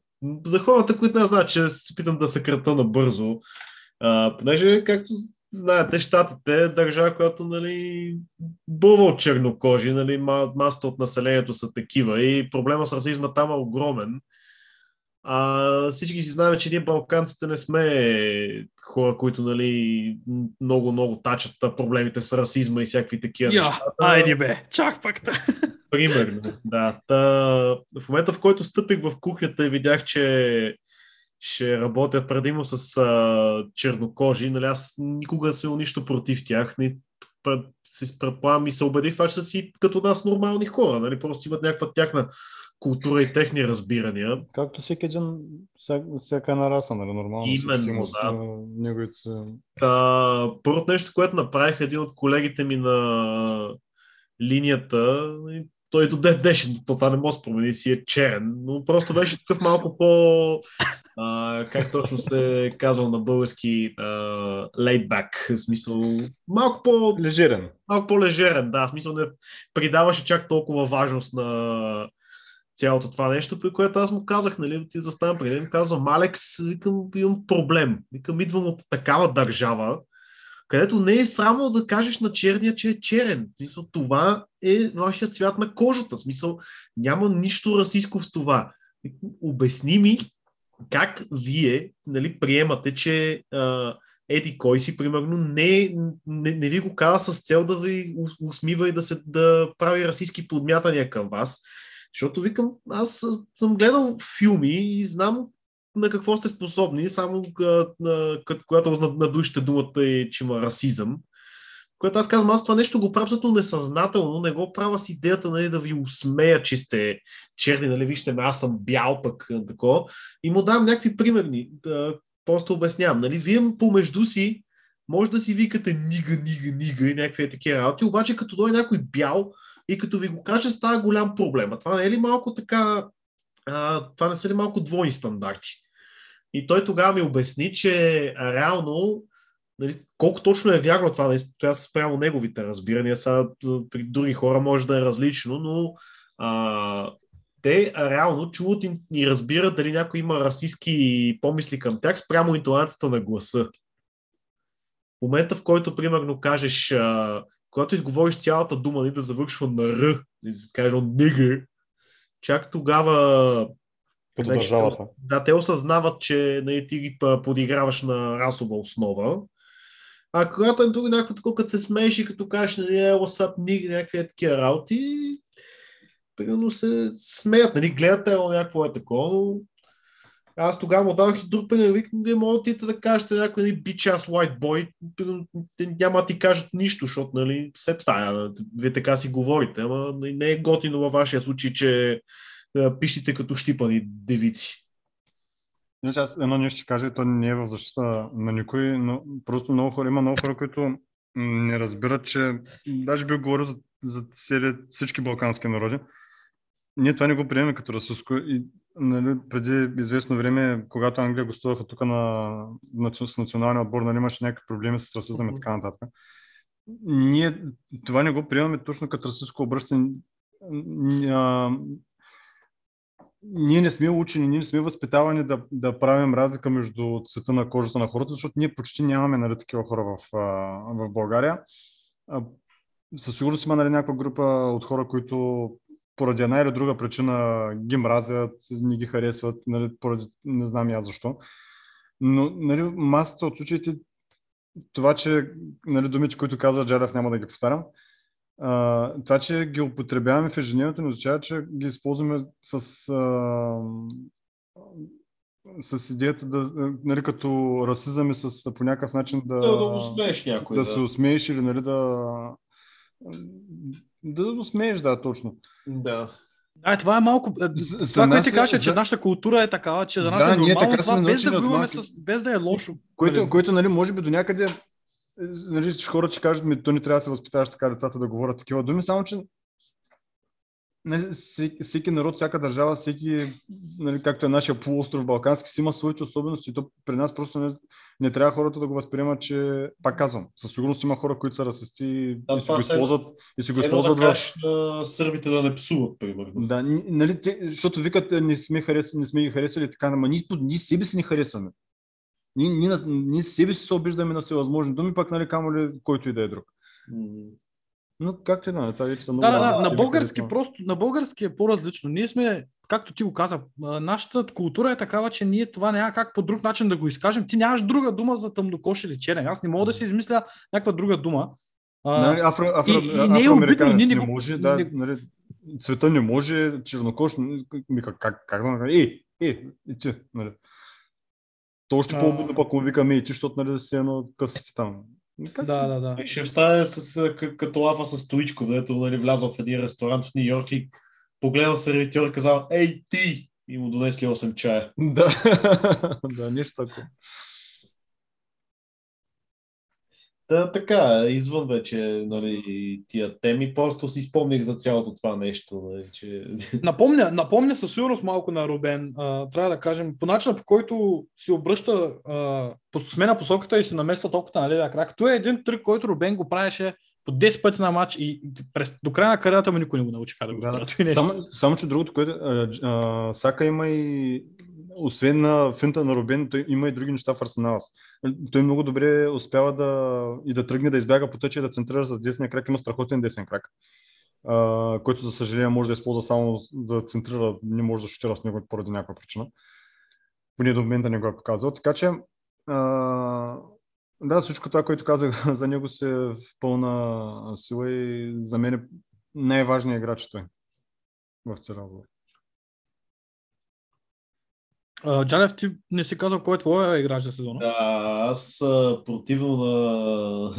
за хората, които не знаят, че се опитам да съкрата набързо, а, понеже, както знаете, щатите е държава, която нали, бълва от чернокожи, нали, ма- масата от населението са такива и проблема с расизма там е огромен. А, всички си знаем, че ние балканците не сме хора, които нали, много, много тачат проблемите с расизма и всякакви такива Я, неща. айде бе, чак пак. та. Примерно, да. Та, в момента, в който стъпих в кухнята и видях, че ще работя предимно с а, чернокожи, нали, аз никога се нищо против тях. Не, пред, си предполагам и се убедих това, че са си като нас нормални хора, нали, просто имат някаква тяхна култура и техни разбирания. Както всеки един, всяка, всяка една раса, нали, нормално. Именно, да. неговите Та, първото нещо, което направих един от колегите ми на линията, той до ден днешен, то това не може да промени, си е черен, но просто беше такъв малко по, а, как точно се казва на български, а, laid back, в смисъл, малко по, Лежерен. малко по-лежерен, да, в смисъл не придаваше чак толкова важност на цялото това нещо, при което аз му казах, нали, ти заставам при него, казвам, Алекс, викам, имам проблем. Викам, идвам от такава държава, където не е само да кажеш на черния, че е черен. В смисъл, това е вашия цвят на кожата. В смисъл, няма нищо расистско в това. Обясни ми как вие нали, приемате, че а, еди кой си, примерно, не, не, не ви го каза с цел да ви усмива и да, се, да прави расистски подмятания към вас. Защото викам, аз съм гледал филми и знам на какво сте способни, само като, когато над- надушите думата и че има расизъм. Което аз казвам, аз това нещо го правя абсолютно несъзнателно, не го правя с идеята нали, да ви усмея, че сте черни, нали, вижте аз съм бял пък, такова. И му давам някакви примерни, да, просто обяснявам. Нали, вие помежду си може да си викате нига, нига, нига и някакви такива работи, обаче като дойде някой бял и като ви го каже, става голям проблем. Това не е ли малко така, а, това не са ли малко двойни стандарти? И той тогава ми обясни, че реално, нали, колко точно е вярно това, нали, това са спрямо неговите разбирания, сега при други хора може да е различно, но а, те реално чуват и, и разбират дали някой има расистски помисли към тях спрямо интонацията на гласа. В момента, в който, примерно, кажеш, а, когато изговориш цялата дума, нали, да завършва на Р, да кажеш нигър, чак тогава Като държавата. Да, те осъзнават, че нали, ти ги подиграваш на расова основа. А когато е друго някакво такова, като се смееш и като кажеш, нали, е, up, nig, някакви е такива работи, примерно се смеят, нали, гледат е, някакво е такова, но аз тогава му дадох и друг пример, викам, вие можете да кажете някой нали, bitch ass white boy, няма да ти кажат нищо, защото, нали, все тая, вие така си говорите, ама нали, не е готино във вашия случай, че а, пишете като щипани девици. Значи аз едно нещо ще кажа, и то не е в защита на никой, но просто много хора, има много хора, които не разбират, че даже би говорил за, за всички балкански народи. Ние това не го приемаме като расистско. И, нали, преди известно време, когато Англия гостуваха тук на, на, с националния отбор, нали, имаше някакви проблеми с расизъм и така нататък. Ние това не го приемаме точно като расистско обръщане. Ние не сме учени, ние не сме възпитавани да, да правим разлика между цвета на кожата на хората, защото ние почти нямаме нали, такива хора в, в България. Със сигурност има нали, някаква група от хора, които поради една или друга причина ги мразят, не ги харесват, нали, поради не знам аз защо. Но нали, масата от случаите, това, че нали, думите, които казва Джарев, няма да ги повтарям, а, това, че ги употребяваме в ежедневието, не означава, че ги използваме с, а, с идеята да, нали, като расизъм и с по някакъв начин да, Да, да усмееш някой. да, Да, се усмееш или нали, да, да усмееш, да, точно. да. А, това е малко. За- това, което ти е- кажа, че за- нашата култура е такава, че за нас Да, е ние нормално така това, без да го от имаме малки. с, без да е лошо. Което, Нали? което нали, може би до някъде, е, нали, че хората ще кажат, ми, то не трябва да се възпитаваш така децата да говорят такива думи, само че нали, всеки, народ, всяка държава, всеки, нали, както е нашия полуостров Балкански, си има своите особености. То при нас просто не, не трябва хората да го възприемат, че, пак казвам, със сигурност има хора, които са расисти и, Да, и си го използват, и си го използват да кажеш на сърбите да не псуват, примерно. Да, нали, те, защото викат, е, не сме, харесали, не сме ги харесали, така, ама ние, ние себе си не харесваме. Ние, ние, ние себе си се обиждаме на всевъзможни думи, пък нали, камо ли който и да е друг. Но както и да, е, това вече са много... Да, да, да, на български това. просто, на български е по-различно. Ние сме, както ти го каза, нашата култура е такава, че ние това няма как по друг начин да го изкажем. Ти нямаш друга дума за тъмнокош или черен. Аз не мога да си измисля някаква друга дума. Нали, афро, афро, и- и не е обидно, ние не не може, да, не- нали, цвета не може, чернокош, как, как, как да направи? Ей, ей, и ти, нали. То още по-обидно пък му викаме и ти, защото нали си едно късите там. Как? Да, да, да. И Ще встане с, като лафа с Стоичков, дето нали, влязъл в един ресторант в Нью Йорк и погледнал сервитьор и казал, ей ти! И му донесли 8 чая. Да, да, нещо такова. Та, така, извън вече нали, тия теми, просто си спомних за цялото това нещо. Нали, че... Напомня, напомня със сигурност малко на Рубен. А, трябва да кажем, по начина по който се обръща, а, по смена посоката и се намества топката на левия крак. Това е един трик, който Рубен го правеше по 10 пъти на матч и през, до края на кариерата му никой не го научи как да го Да. Само, само, че другото, което а, а, Сака има и освен на финта на Робен, той има и други неща в Арсенал. Той много добре успява да и да тръгне да избяга по тъче и да центрира с десния крак. Има страхотен десен крак, а, който за съжаление може да използва само да центрира, не може да шутира с него поради някаква причина. Поне до момента не го е показал. Така че а, да, всичко това, което казах за него се в пълна сила и за мен е най-важният играч той в целия отбор. А, Джалев, ти не си казал кой е твоя играч за сезона. Да, аз противно на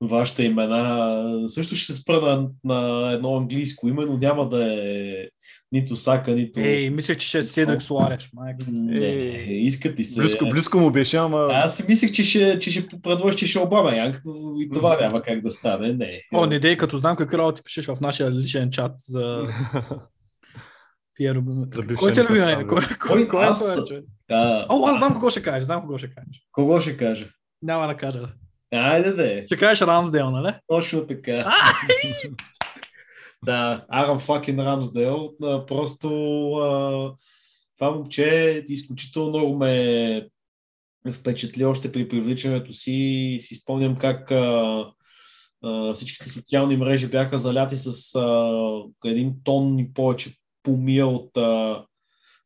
вашите имена, също ще се спра на, на едно английско име, но няма да е нито Сака, нито... Ей, мислех, че ще е Седък Суареш. Майка. Не, искат ти се. Близко, близко му беше, ама... Аз си мислех, че ще, че ще предложи, че ще Обама Янг, но и това няма как да стане. Не. О, не дей, като знам какви работи пишеш в нашия личен чат за Пиеро. Бившия Кой ти е ми любимия? Кой, кой, кой е Аз- това, човек? А, О, аз знам какво ще кажеш, знам какво ще кажеш. кого ще кажа? Няма да кажа. Айде да е. Ще кажеш Рамсдейл, нали? Точно така. да, Арам Факин Рамсдейл. Просто а, това момче изключително много ме впечатли още при привличането си. Си спомням как а, а, всичките социални мрежи бяха заляти с а, един тон и повече помия от а,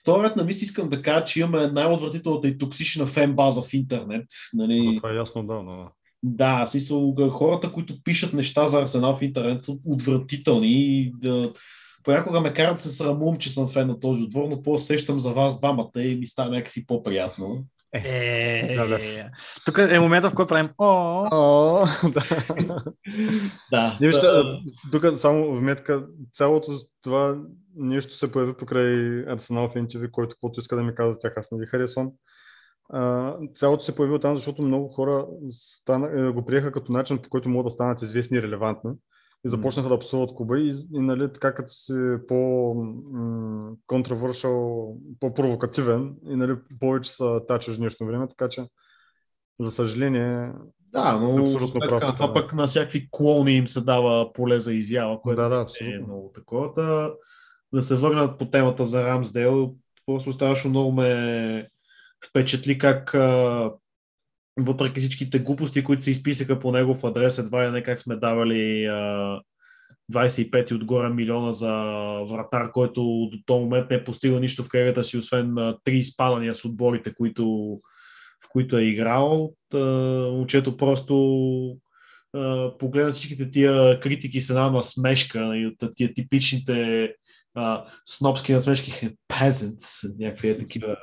в този ред на мисли искам да кажа, че имаме най-отвратителната и токсична фен база в интернет. Нали? Това е ясно, да. да. Да, в смисъл, хората, които пишат неща за Арсенал в интернет са отвратителни и да, понякога ме карат да се срамувам, че съм фен на този отбор, но по-сещам за вас двамата и ми става някакси по-приятно. Е, Джалев. тук е момента, в който правим О, О, да. Да. Не, вижте, да, тук само вметка, цялото това нещо се появи покрай Арсенал в NTV, който каквото иска да ми казва за тях, аз не ги харесвам. А, цялото се появи там, защото много хора стана, е, го приеха като начин, по който могат да станат известни и релевантни. И започнаха да псуват клуба и, и нали, така като си по-контравършал, по-провокативен и нали, повече са тачаш днешно време, така че за съжаление Да, но Абсолютно прав, на това да. пък на всякакви клони им се дава поле за изява, което Да, да, е много такова. Да, да се върнат по темата за Рамсдейл, просто страшно много ме впечатли как а, въпреки всичките глупости, които се изписаха по негов адрес, едва ли не как сме давали а, 25 и отгоре милиона за вратар, който до този момент не е постигал нищо в кариерата си, освен три изпадания с отборите, които, в които е играл. Момчето просто а, погледна всичките тия критики с една насмешка и от тия типичните а, снобски насмешки peasants, някакви е такива.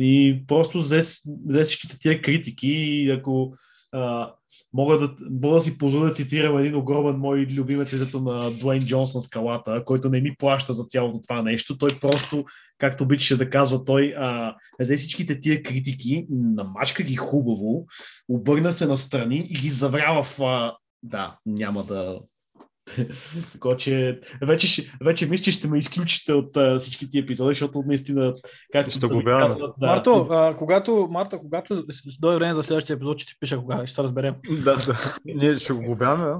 И просто взе, всичките тия критики и ако а, мога да, мога да си позволя да цитирам един огромен мой любимец лицето на Дуейн Джонсън скалата, който не ми плаща за цялото това нещо. Той просто, както обичаше да казва той, а, взе всичките тия критики, намачка ги хубаво, обърна се настрани и ги завря в... А, да, няма да... Така че вече, ще- вече мисля, че ще ме изключите от а, всички тия епизоди, защото наистина, както Ще го казват, да, Марто, а, когато, Марта, когато дойде време за следващия епизод, ще ти пиша кога, ще се разберем. Да, да. Ние ще го обявяме. а?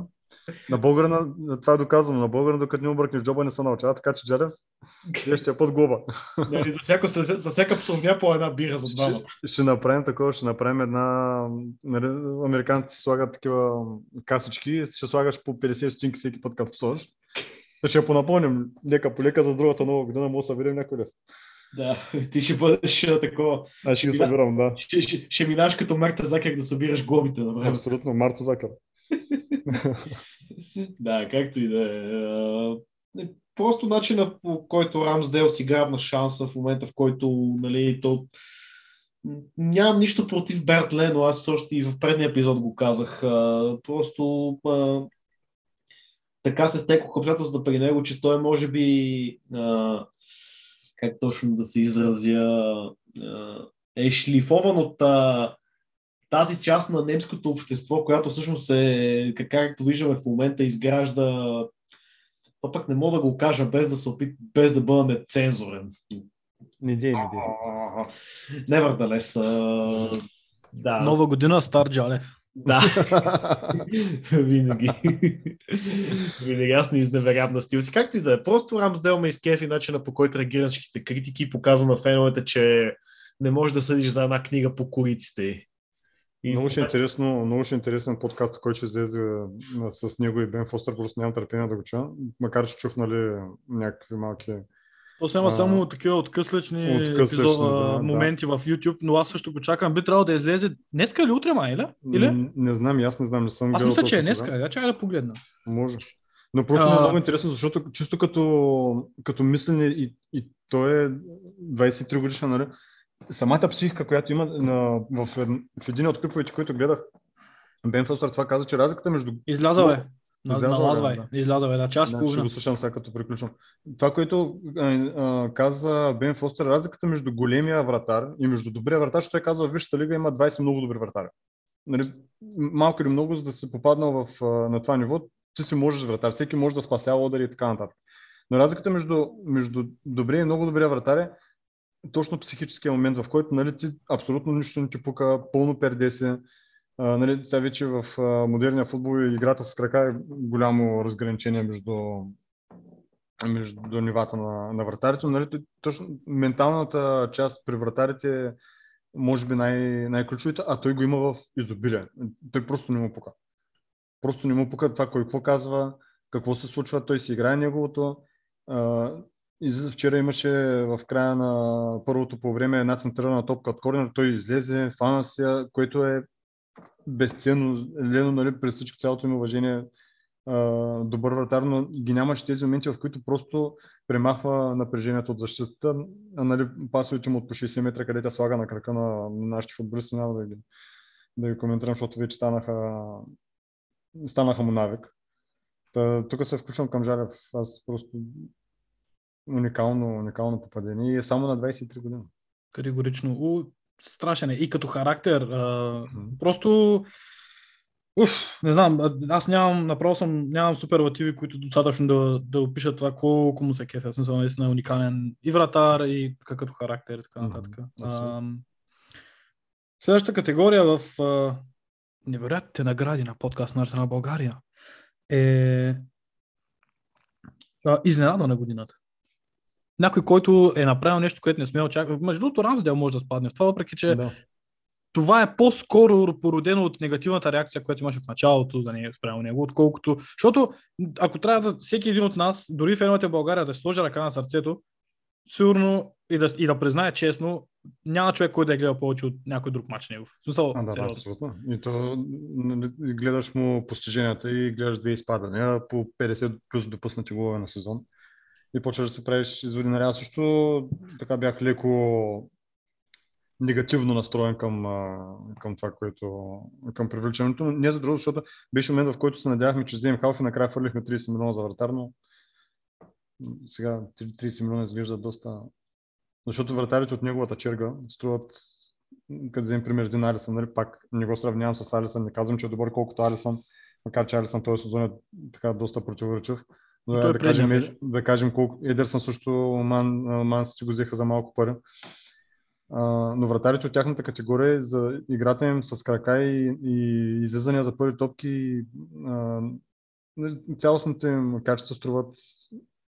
На българна, това е доказано, на българна, докато не обръкнеш джоба, не се научава, така че Джалев, следващия път глоба. Нали, за, всяко, за всяка псовня по една бира за двама. Ще, ще направим такова, ще направим една... нали, Американците слагат такива касички, ще слагаш по 50 стотинки всеки път, като псуваш. Ще я понапомним лека по лека за другата нова година, може да съберем някой лев. Да, ти ще бъдеш такова. Аз ще ги събирам, да. Ще, ще, ще минаш като Марта Закер да събираш глобите на време. Абсолютно, Марто Закър. Да, както и да е. Не, Просто начина по който Рамсдел си грабна шанса в момента, в който нали, то... Нямам нищо против Берт Лено, аз още и в предния епизод го казах. Просто така се стекоха обстоятелствата при него, че той може би как точно да се изразя е шлифован от тази част на немското общество, която всъщност е, как- както виждаме в момента, изгражда то пък не мога да го кажа без да се опит, без да бъда нецензурен. Не дей, не дей. Nevertheless. а, Да, Нова година, стар Джалев. да. Винаги. Винаги аз не изневерявам на стил си. Както и да е. Просто Рамсдел ме изкефи начина по който реагира на всичките критики, показва на феновете, че не можеш да съдиш за една книга по кориците. И Много ще е интересно, много ще е интересен подкаст, който ще излезе с него и Бен Фостер, просто нямам търпение да го чуя, макар че чух нали, някакви малки... То има А, само такива откъслечни, откъслечни, епизод, да, а, да. моменти в YouTube, но аз също го чакам. Би трябвало да излезе днеска или утре, май, или? или? М, Не знам, аз не знам, не съм Аз мисля, че е днеска. Я чакай да погледна. Може. Но просто ми е А. много интересно, защото чисто като, като мислене и, и той е 23 годишен, нали? Самата психика, която има на, в, ед- в един от клиповете, които гледах, Бен Фостер това каза, че разликата между Излязъл е. Е, налазвай. да. Излязъл е. На час Да, ще половина. го слушам сега като приключвам. Това, което а, а, каза Бен Фостер, разликата между големия вратар и между добрия вратар, защото той казва, в Висшата лига има 20 много добри вратари. Нали, малко или много, за да си попаднал в, а, на това ниво, ти си можеш вратар, всеки може да спасява удари и така нататък. Но разликата между, между добрия и много добрия вратар е точно психическия момент, в който нали, ти абсолютно нищо не ти пука, пълно перде си. А, нали, сега вече в модерния футбол и играта с крака е голямо разграничение между, между нивата на, на вратарите. Нали, точно менталната част при вратарите е може би най- най-ключовите, а той го има в изобилие. Той просто не му пука. Просто не му пука това кой какво казва, какво се случва, той си играе неговото. Излиза вчера имаше в края на първото по време една центрирана топка от корнер, той излезе, фана се, което е безценно. Лено, нали, през всичко цялото ми уважение, добър вратар, но ги нямаше тези моменти, в които просто премахва напрежението от защитата, а нали, пасовете му от по 60 метра, където слага на крака на, на нашите футболисти, няма да ги, да ги коментирам, защото вече станаха, станаха му навик. Тук се включвам към Жарев. Аз просто уникално, уникално попадение и е само на 23 години. Категорично. У, страшен е. И като характер. А, Мгм. просто Уф, не знам, а- аз нямам, направо съм, нямам суперлативи, които достатъчно да, да опишат това колко му се кефя. В Смисъл, наистина е уникален и вратар, и какъвто характер и така нататък. абсолютно. Ам, Следващата категория в а, невероятните награди на подкаст на Арсенал България е а, изненада на годината. Някой, който е направил нещо, което не сме очаквали. Между другото, Рамсдел може да спадне в това, въпреки че Да. това е по-скоро породено от негативната реакция, която имаше в началото да не е спрямо него, отколкото... Защото ако трябва да всеки един от нас, дори феновете в България, да сложи ръка на сърцето, сигурно и да, и да признае честно, няма човек, който да е гледал повече от някой друг матч негов. Смисъл, А, да, да, сериозно. абсолютно. И то нали, гледаш му постиженията и гледаш две изпадания по 50 плюс допуснати голове на сезон. И почваш да се правиш изводи Реал. Също така бях леко негативно настроен към, към това, което към привличането. Не за друго, защото беше момент, в който се надявахме, че вземем халф и накрая фърлихме 30 милиона за вратар, но сега 30 милиона изглежда доста... Защото вратарите от неговата черга струват като вземем пример един Алисън, нали, пак не го сравнявам с Алисън, не казвам, че е добър колкото Алисън, макар че Алисън този сезон е така доста противоречив. Но да, е предния кажем, беше. да кажем колко Едерсън също Ман, Ман си го взеха за малко пари. Но вратарите от тяхната категория за играта им с крака и, и излизания за първи топки а, нали, цялостните им качества струват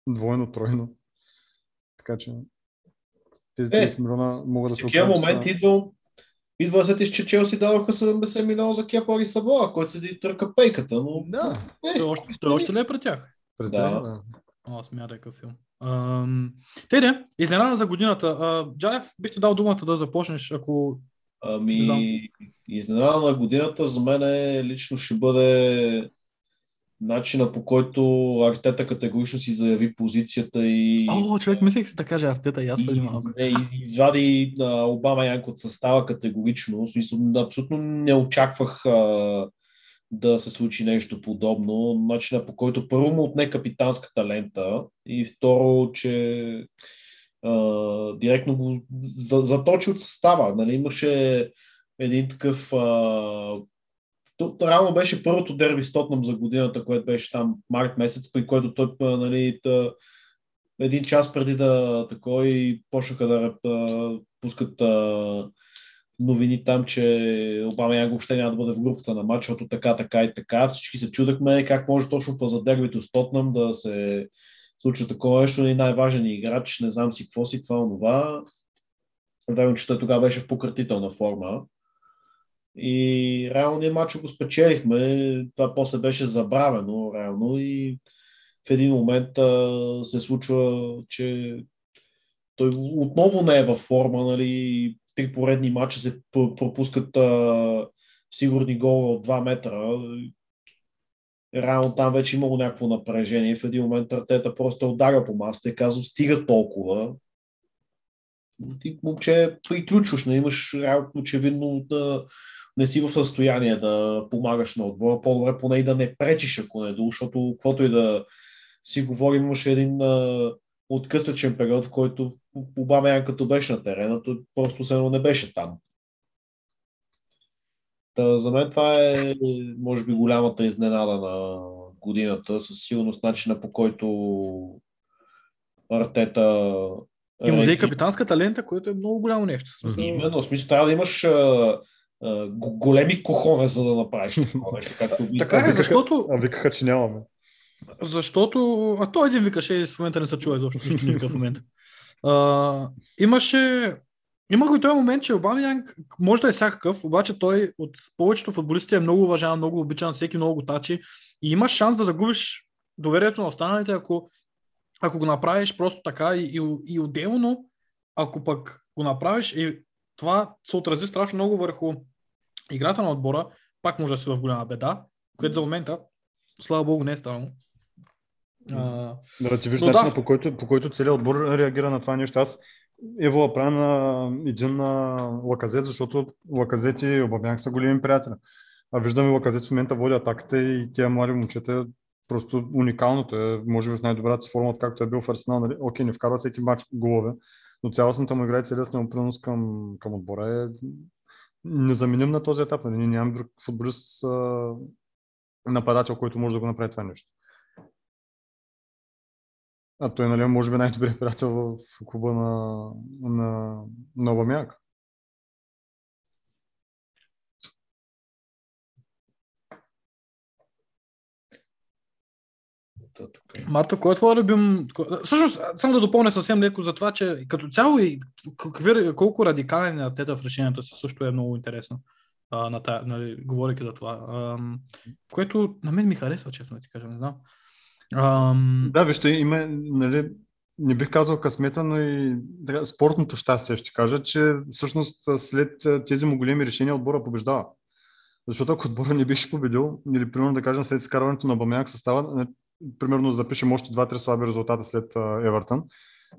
двойно, тройно. Така че тези Е, 30 милиона могат да се окажат. са- моменти идва, идва да сетиш, че Челси дадоха 70 милиона за Кепа и Сабоа, който седи и търка пейката, но Да, е, Той още, той още ли е при тях? Пред Да. О, смята какъв филм. Ам, Те де, изненада за годината. А, Джалев, бих ти дал думата да започнеш, ако... Ами, изненада на годината за мен е, лично ще бъде начина по който Артета категорично си заяви позицията и О, човек, мислех си да кажа Артета и аз преди малко. не, извади а, Обама Янк от състава категорично. В смисъл, абсолютно не очаквах а, да се случи нещо подобно. Начина по който първо му отне капитанската лента и второ, че а, директно го за- заточи от състава. Нали, имаше един такъв а, беше първото дерби с Тотнам за годината, което беше там март месец, при което той нали, та, един час преди да такой почнаха да, да пускат а, новини там, че Обама Янг въобще няма да бъде в групата на матч, защото така, така и така. Всички се чудахме как може точно по за дербито с Тотнам да се случва такова нещо и най-важен играч, не знам си какво си, това, онова. Верно, че той тогава беше в пократителна форма. И реално ние матча го спечелихме. Това после беше забравено реално и в един момент а, се случва, че той отново не е във форма, нали, три поредни матча се пропускат а, сигурни гола от 2 метра. Реално там вече имало някакво напрежение. В един момент Артета просто ударя по масата и казва, стига толкова. Ти, момче, приключваш, не имаш реално очевидно да не си в състояние да помагаш на отбора. По-добре поне и да не пречиш, ако не е защото каквото и да си говорим, имаше един а, откъслечен период, в който Обама като беше на терена, той просто се не беше там. Та, за мен това е, може би, голямата изненада на годината, със сигурност начина по който Артета И капитанската лента, което е много голямо нещо. Смисъл, Именно, в смисъл трябва да имаш а, а, го- големи кохоне, за да направиш такова нещо. Както Така е, викаха- защото, А викаха, че нямаме. защото... А той един викаше и в момента не се чува изобщо, нищо не вика в момента. А, имаше... Има го този момент, че Обама Янг може да е всякакъв, обаче той от повечето футболисти е много уважаван, много обичан, всеки много го тачи и имаш шанс да загубиш доверието на останалите, ако, ако го направиш просто така и, и, и отделно, ако пък го направиш и това се отрази страшно много върху играта на отбора, пак може да си в голяма беда, което за момента, слава богу, не е станало. А, Да, ти виж Но да. начина, по, който, по който целият отбор реагира на това нещо. Аз Ево правя на един на Лаказет, защото Лаказет и Обамянг са големи приятели. А виждаме Лаказет в момента води атаката и тия млади момчета е просто уникално. Той е, може би, в най-добрата си форма, откакто е бил в Арсенал. Нали? Окей, не вкарва всеки матч голове, но цялостната му игра и целият му принос към, към отбора е незаменим на този етап. Нали? Ние нямаме друг футболист нападател, който може да го направи това нещо. А той, нали, може би най-добрият приятел в клуба на, на, на Обамяк. Марто, кой е твой любим... Всъщност, само да допълня съвсем леко за това, че като цяло и какви, колко радикален е Артета в решенията си също е много интересно. А, на тая, нали, говоряки за това. А, което на мен ми харесва, честно ти кажа, не знам. А, Да, вижте, има, нали, не бих казал късмета, но и спортното щастие ще кажа, че всъщност след тези му големи решения отбора побеждава. Защото ако отбора не беше победил, или примерно да кажем след изкарването на Бамяк състава, нали, примерно запишем още 2-3 слаби резултата след Евертън,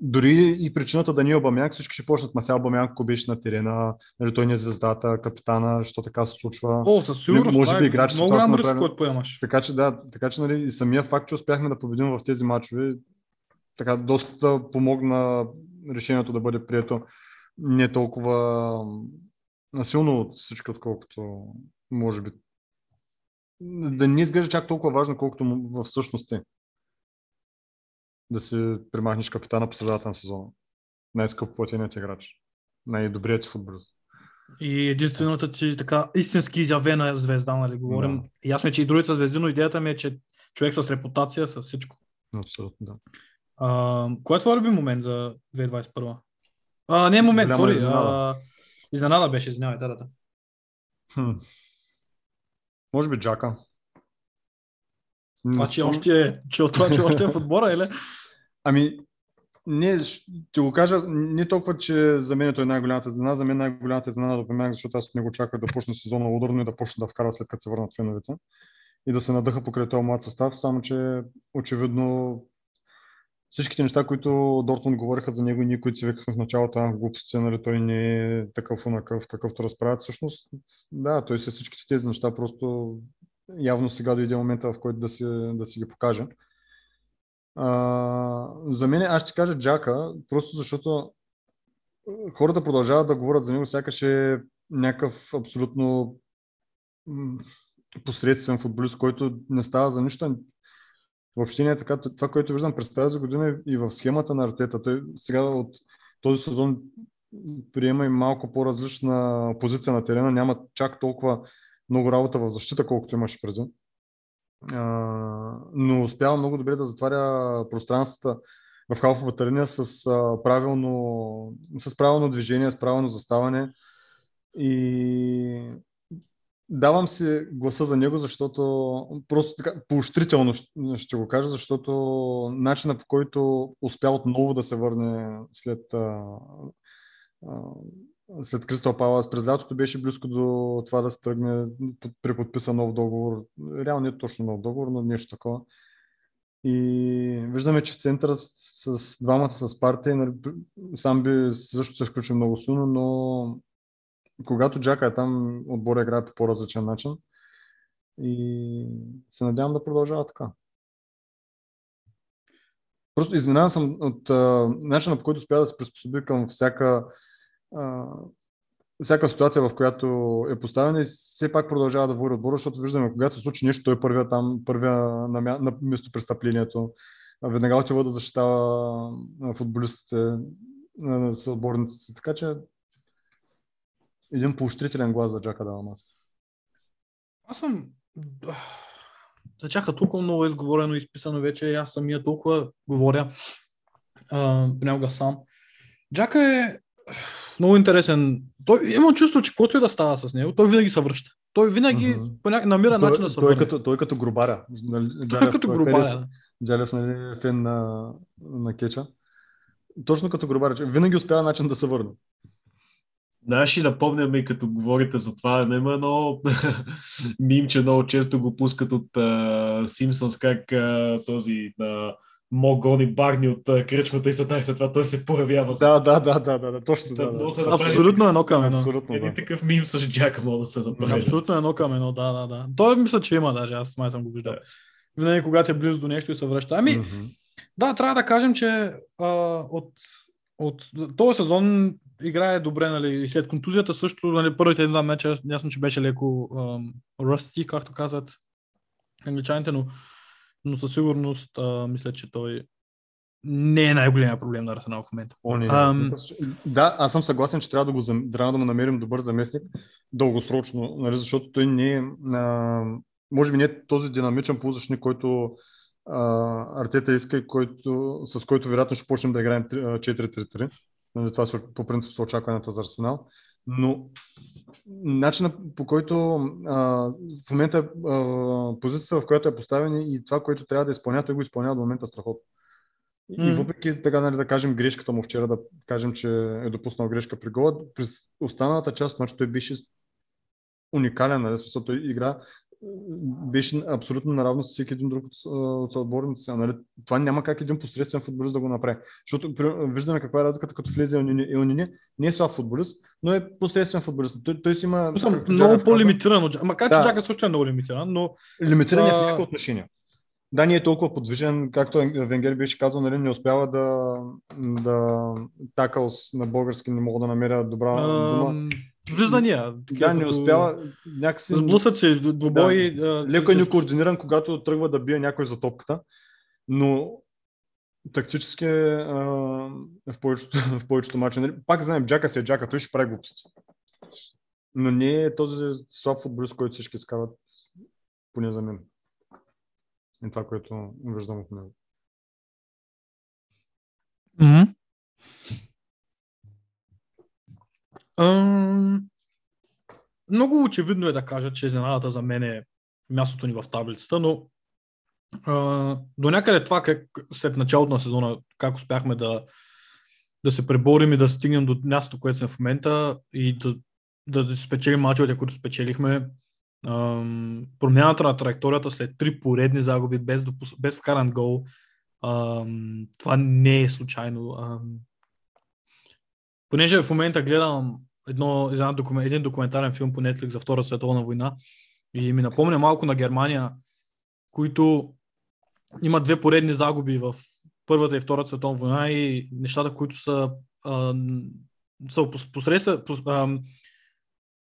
дори и причината да ни е всички ще почнат, ма сега Обамяк, ако беше на терена, нали, той не е звездата, капитана, що така се случва. О, със сигурност. може би е играчите много голям риск, който поемаш. Така че да, така че нали, и самия факт, че успяхме да победим в тези матчове, така доста помогна решението да бъде прието не толкова насилно от всички, отколкото може би. Да не изглежда чак толкова важно, колкото в същност е. Да си примахнеш капитана по средата на сезона. Най-скъпо платеният играч. Най-добрият футболист. И единствената ти така истински изявена звезда, нали, говорим. Да. Ясно е, че и другите звезди, но идеята ми е, че човек с репутация, с всичко. Абсолютно, да. А, кой е твой любим момент за 2021? А, не е момент, сори. изненада. Изненада беше, извинявай, да, да. Хм. Може би Джака. Това, Не че съм- още е, че от това, че още е в отбора, или? Ами, не, ще го кажа, не толкова, че за мен той е най-голямата изненада, за мен най-голямата изненада да помягам, защото аз от него очаквах да почне сезона ударно и да почне да вкара след като се върнат феновете и да се надъха покрай този млад състав, само че очевидно всичките неща, които Дортмунд говориха за него и ние, които си викахме в началото, а глупости, нали, той не е такъв унакъв, какъвто разправят. Всъщност, да, той се всичките тези неща просто явно сега дойде момента, в който да си, да си ги покаже. А, за мен аз ще кажа Джака, просто защото хората продължават да говорят за него, сякаш е някакъв абсолютно посредствен футболист, който не става за нищо. Въобще не е така. Това, което виждам през тази година и в схемата на Артета, той сега от този сезон приема и малко по-различна позиция на терена, няма чак толкова много работа в защита, колкото имаше преди. Но успява много добре да затваря пространствата в халфовата линия с, правилно, с правилно движение, с правилно заставане. И давам си гласа за него, защото просто така, поощрително ще, го кажа, защото начина по който успя отново да се върне след, след Кристал Палас през лятото беше близко до това да се тръгне, преподписа нов договор. Реално не е точно нов договор, но нещо такова. И виждаме, че в центъра с, с двамата с партия, нали, сам би също се включи много силно, но когато Джака е там, отбора играе по по-различен начин. И се надявам да продължава така. Просто изненадан съм от а, начина по който успя да се приспособи към всяка, всяка ситуация, в която е поставен и все пак продължава да води отбора, защото виждаме, когато се случи нещо, той е първия там, първия на, мя... на место престъплението. Веднага отива да защитава футболистите, съотборниците. Така че един поощрителен глас за Джака давам аз. Съм... За чака толкова много е изговорено и изписано вече, аз самия толкова говоря понякога сам. Джака е много интересен. Той има чувство, че каквото и да става с него, той винаги се връща. Той винаги ня... намира начин да се той, върне. като, той като грубаря. Нали, Той Джалев, като грубая. Джалев нали, е фен на, на кеча. Точно като грубаря. че Винаги успява начин да се върне. Знаеш ли, напомняме, като говорите за това, няма едно мимче, много често го пускат от Симпсънс, как а, този uh, Мо гони Барни от кръчмата и след след това той се появява. Да, да, да, да, да, да точно. Да, да. се направи. Абсолютно едно към едно. Абсолютно, Един да. такъв мим с Джака мога да се направи. Абсолютно едно към едно, да, да, да. Той мисля, че има даже, аз май съм го виждал. Да. Винаги, когато е близо до нещо и се връща. Ами, Мгм. Да, трябва да кажем, че а, от от този сезон играе добре, нали, и след контузията също, нали, първите два меча, ясно, че беше леко ръсти, както казват англичаните, но, но със сигурност а, мисля, че той не е най-големия проблем на Арсенал в момента. О, не, Ам. Да, аз съм съгласен, че трябва да, го, трябва да му намерим добър заместник дългосрочно, нали, защото той не е, а, може би не е този динамичен полузащитник, който а, Артета иска и който, с който вероятно ще почнем да играем три- а, 4-3-3. Нали, това по принцип са очакванията за Арсенал. Но начинът по който а, в момента а, позицията, в която е поставен и това, което трябва да изпълнява, той го изпълнява до момента страхотно. И, и М. въпреки така, нали, да кажем грешката му вчера, да кажем, че е допуснал грешка при гола, през останалата част от мача той беше уникален, нали, смисъл, той игра беше абсолютно наравно с всеки един друг от, от съотборниците. Нали? Това няма как един посредствен футболист да го направи. Защото виждаме каква е разликата, като влезе. Елнини не е слаб футболист, но е посредствен футболист. Той, той си има... Съм както много по-лимитиран. от Макар, че Да. Джака също е много лимитиран, но Лимитиран е в някакви отношения. Да, не е толкова подвижен, както Венгер беше казал, нали, не успява да, да такъл с- на български, не мога да намеря добра дума. Влизания. такива Да, не успява някакси... Сблъсъци, се, двубой. а, Леко е некоординиран, когато тръгва да бие някой за топката, но тактически е, а, в повечето, в повечето мача. Нали? Пак знаем, Джака си е Джака, той ще прави глупости. Но не е този слаб футболист, който всички изкарват, поне за мен. И това, което виждам от него. Мгм. Много очевидно е да кажа, че изненадата за мен е мястото ни в таблицата, но а, до някъде това как след началото на сезона, как успяхме да, да се преборим и да стигнем до мястото, което сме в момента и да, да спечелим мачовете, които спечелихме. Ам, промяната на траекторията след три поредни загуби без, допус... без вкаран гол. Ам, това не е случайно. Ам, понеже в момента гледам едно, една докумен, един документарен филм по Netflix за Втора световна война и ми напомня малко на Германия, които имат две поредни загуби в Първата и Втората световна война и нещата, които са, а, са пос- посредства, пос, а,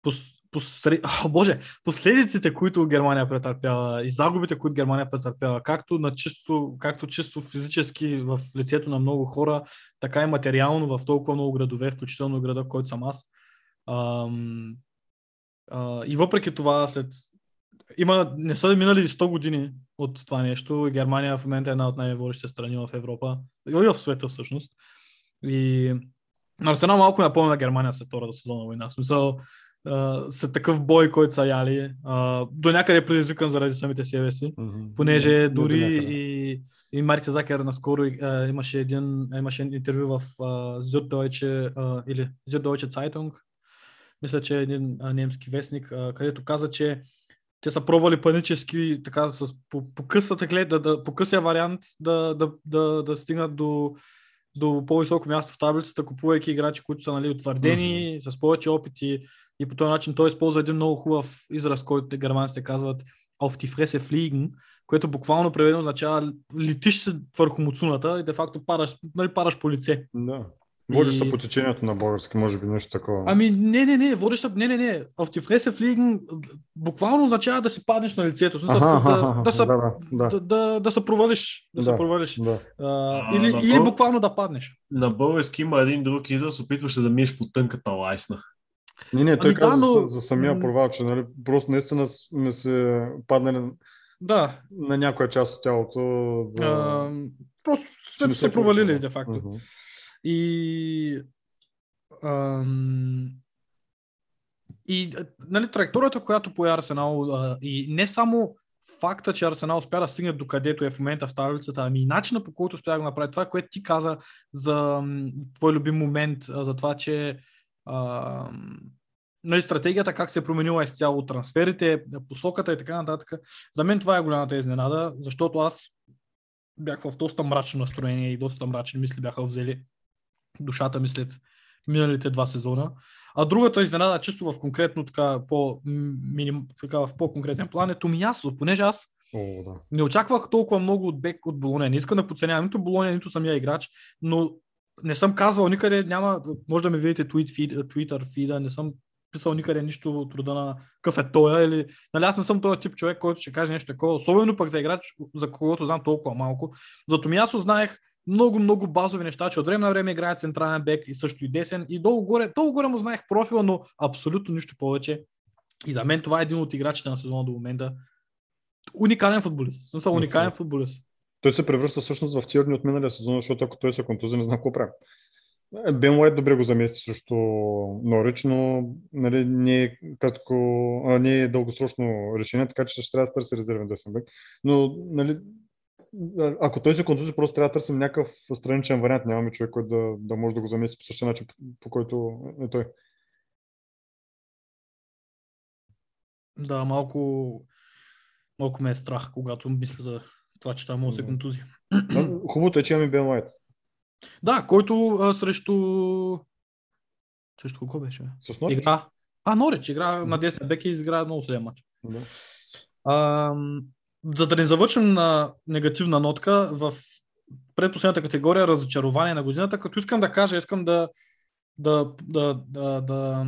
пос, посред... О, боже, последиците, които Германия претърпява и загубите, които Германия претърпява, както, на чисто, както чисто физически в лицето на много хора, така и материално в толкова много градове, включително града, който съм аз. Ам, а, и въпреки това, след има, не са минали 100 години от това нещо. Германия в момента е една от най-водещите страни в Европа и в света всъщност. И Арсенал малко напомня на Германия след втората сезона война. Смисъл, а, след такъв бой, който са яли, а, до някъде е предизвикан заради самите себе си. Понеже Не- не до дори някъде. и, и Марти Закер наскоро а, имаше един имаше интервю в а, Süddeutsche а, или Süddeutsche Zeitung, мисля, че е един немски вестник, където каза, че те са пробвали панически така с по, по късата глед, да, да, по късия вариант да, да, да, да стигнат до, до по-високо място в таблицата, купувайки играчи, които са нали, утвърдени, с повече опити и по този начин той използва един много хубав израз, който те германците казват auf die Fresse fliegen, което буквално преведено означава летиш се върху муцуната и де факто падаш, нали, падаш по лице. Да. Водиш се И- по течението на български, може би нещо такова. Ами не, не, не, водеща, не, не, не. Fresse fliegen буквално означава да си паднеш на лицето. Смисъл, Аха, такъв аха, да, да, се, да, да, да, да, да се провалиш. Да, се Да. провалиш. да. А, А, или, на или буквално да паднеш. На български има един друг израз, опитваш се да миеш по тънката лайсна. Не, не, той Ами да, каза но- за, за самия провал, че нали, просто наистина сме се паднали Да. на някоя част от тялото. За... А, просто сме се провалили, де факто. Мгм. И, ам, и нали, траекторията, която пое Арсенал а, и не само факта, че Арсенал успя да стигне до където е в момента в таблицата, ами и начина по който успя да го направи. Това, което ти каза за твой любим момент, за това, че а, нали, стратегията как се е променила изцяло, трансферите, посоката и така нататък. За мен това е голямата изненада, защото аз бях в доста мрачно настроение и доста мрачни мисли бяха взели душата ми след миналите два сезона. А другата изненада, чисто в конкретно така, по, миним, така в по-конкретен план е Томиясо, понеже аз О, да. не очаквах толкова много от бек от Болония. Не искам да подценявам нито Болония, нито самия играч, но не съм казвал никъде, няма, може да ми видите tweet feed, Twitter фида, не съм писал никъде нищо от рода на какъв е той, или, нали, аз не съм този тип човек, който ще каже нещо такова, особено пък за играч, за когото знам толкова малко. Зато ми аз знаех много, много базови неща, че от време на време играе централен бек и също и десен и долу-горе, долу-горе му знаех профила, но абсолютно нищо повече. И за мен това е един от играчите на сезона до момента. Уникален футболист. В Смисъл, уникален футболист. Той се превръща всъщност в Тирни от миналия сезон, защото ако той се контузи, не знам какво прави. Бен Уайт добре го замести срещу Норич, но нали, не, е кратко, а, не е дългосрочно решение, така че ще трябва да търси резервен десен бек. Но нали, ако той се контузи, просто трябва да търсим някакъв страничен вариант. Нямаме човек, който да, да може да го замести по същия начин, по, който е той. Да, малко, малко ме е страх, когато мисля за това, че той може да се контузи. Хубавото е, че имаме Бен Уайт. Да, който а, срещу... Срещу кого беше? С Норич? Игра. А, Норич игра на 10 бек и изигра много следен матч. Да. А, за да не завършим на негативна нотка, в предпоследната категория разочарование на годината, като искам да кажа, искам да, да, да, да, да,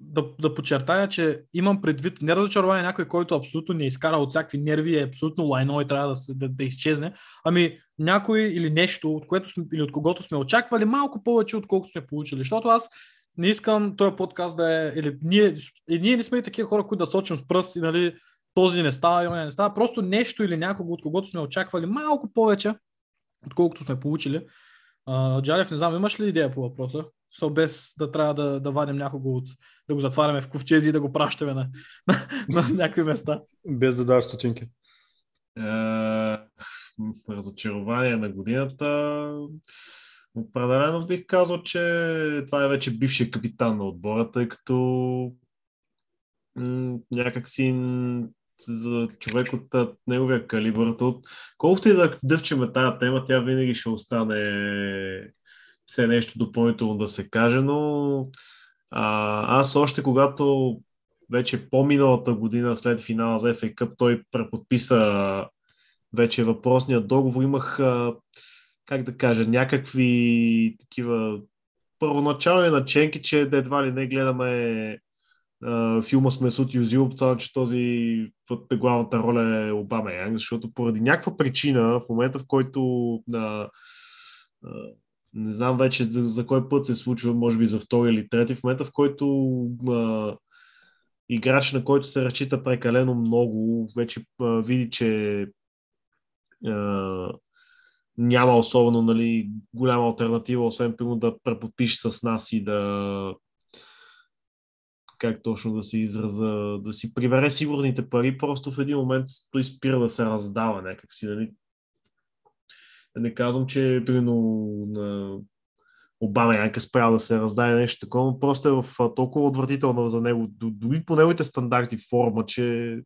да, да подчертая, че имам предвид не разочарование някой, който абсолютно не изкара от всякакви нерви, е абсолютно лайно и трябва да, да, да изчезне, ами някой или нещо, от което сме, или от когото сме очаквали малко повече, отколкото сме получили. Защото аз не искам този подкаст да е, или ние, и ние не сме и такива хора, които да сочим с пръст и нали, този не става, и не става. Просто нещо или някого, от когото сме очаквали малко повече, отколкото сме получили. А, Джалев, не знам, имаш ли идея по въпроса? So, без да трябва да, да вадим някого от, да го затваряме в ковчези и да го пращаме на, на, на някакви места. Без да даваш стотинки. Е, разочарование на годината. Определено бих казал, че това е вече бившия капитан на отбора, тъй като м- някакси за човек от неговия калибър, от колкото и да дъвчеме тази тема, тя винаги ще остане все нещо допълнително да се каже, но а, аз още когато вече по-миналата година след финала за FA Cup той преподписа вече въпросният договор. Имах, как да кажа, някакви такива първоначални наченки, че едва ли не гледаме филма с Месут Юзил, това, че този път главната роля е Обама Янг, защото поради някаква причина, в момента в който а, а, не знам вече за, за кой път се случва, може би за втори или трети, в момента в който а, играч, на който се разчита прекалено много, вече а, види, че а, няма особено нали, голяма альтернатива, освен примерно да преподпише с нас и да как точно да се израза, да си прибере сигурните пари, просто в един момент той спира да се раздава някакси. Нали? Не казвам, че примерно на Обама Янка спря да се раздаде нещо такова, но просто е в толкова отвратителна за него, дори по неговите стандарти форма, че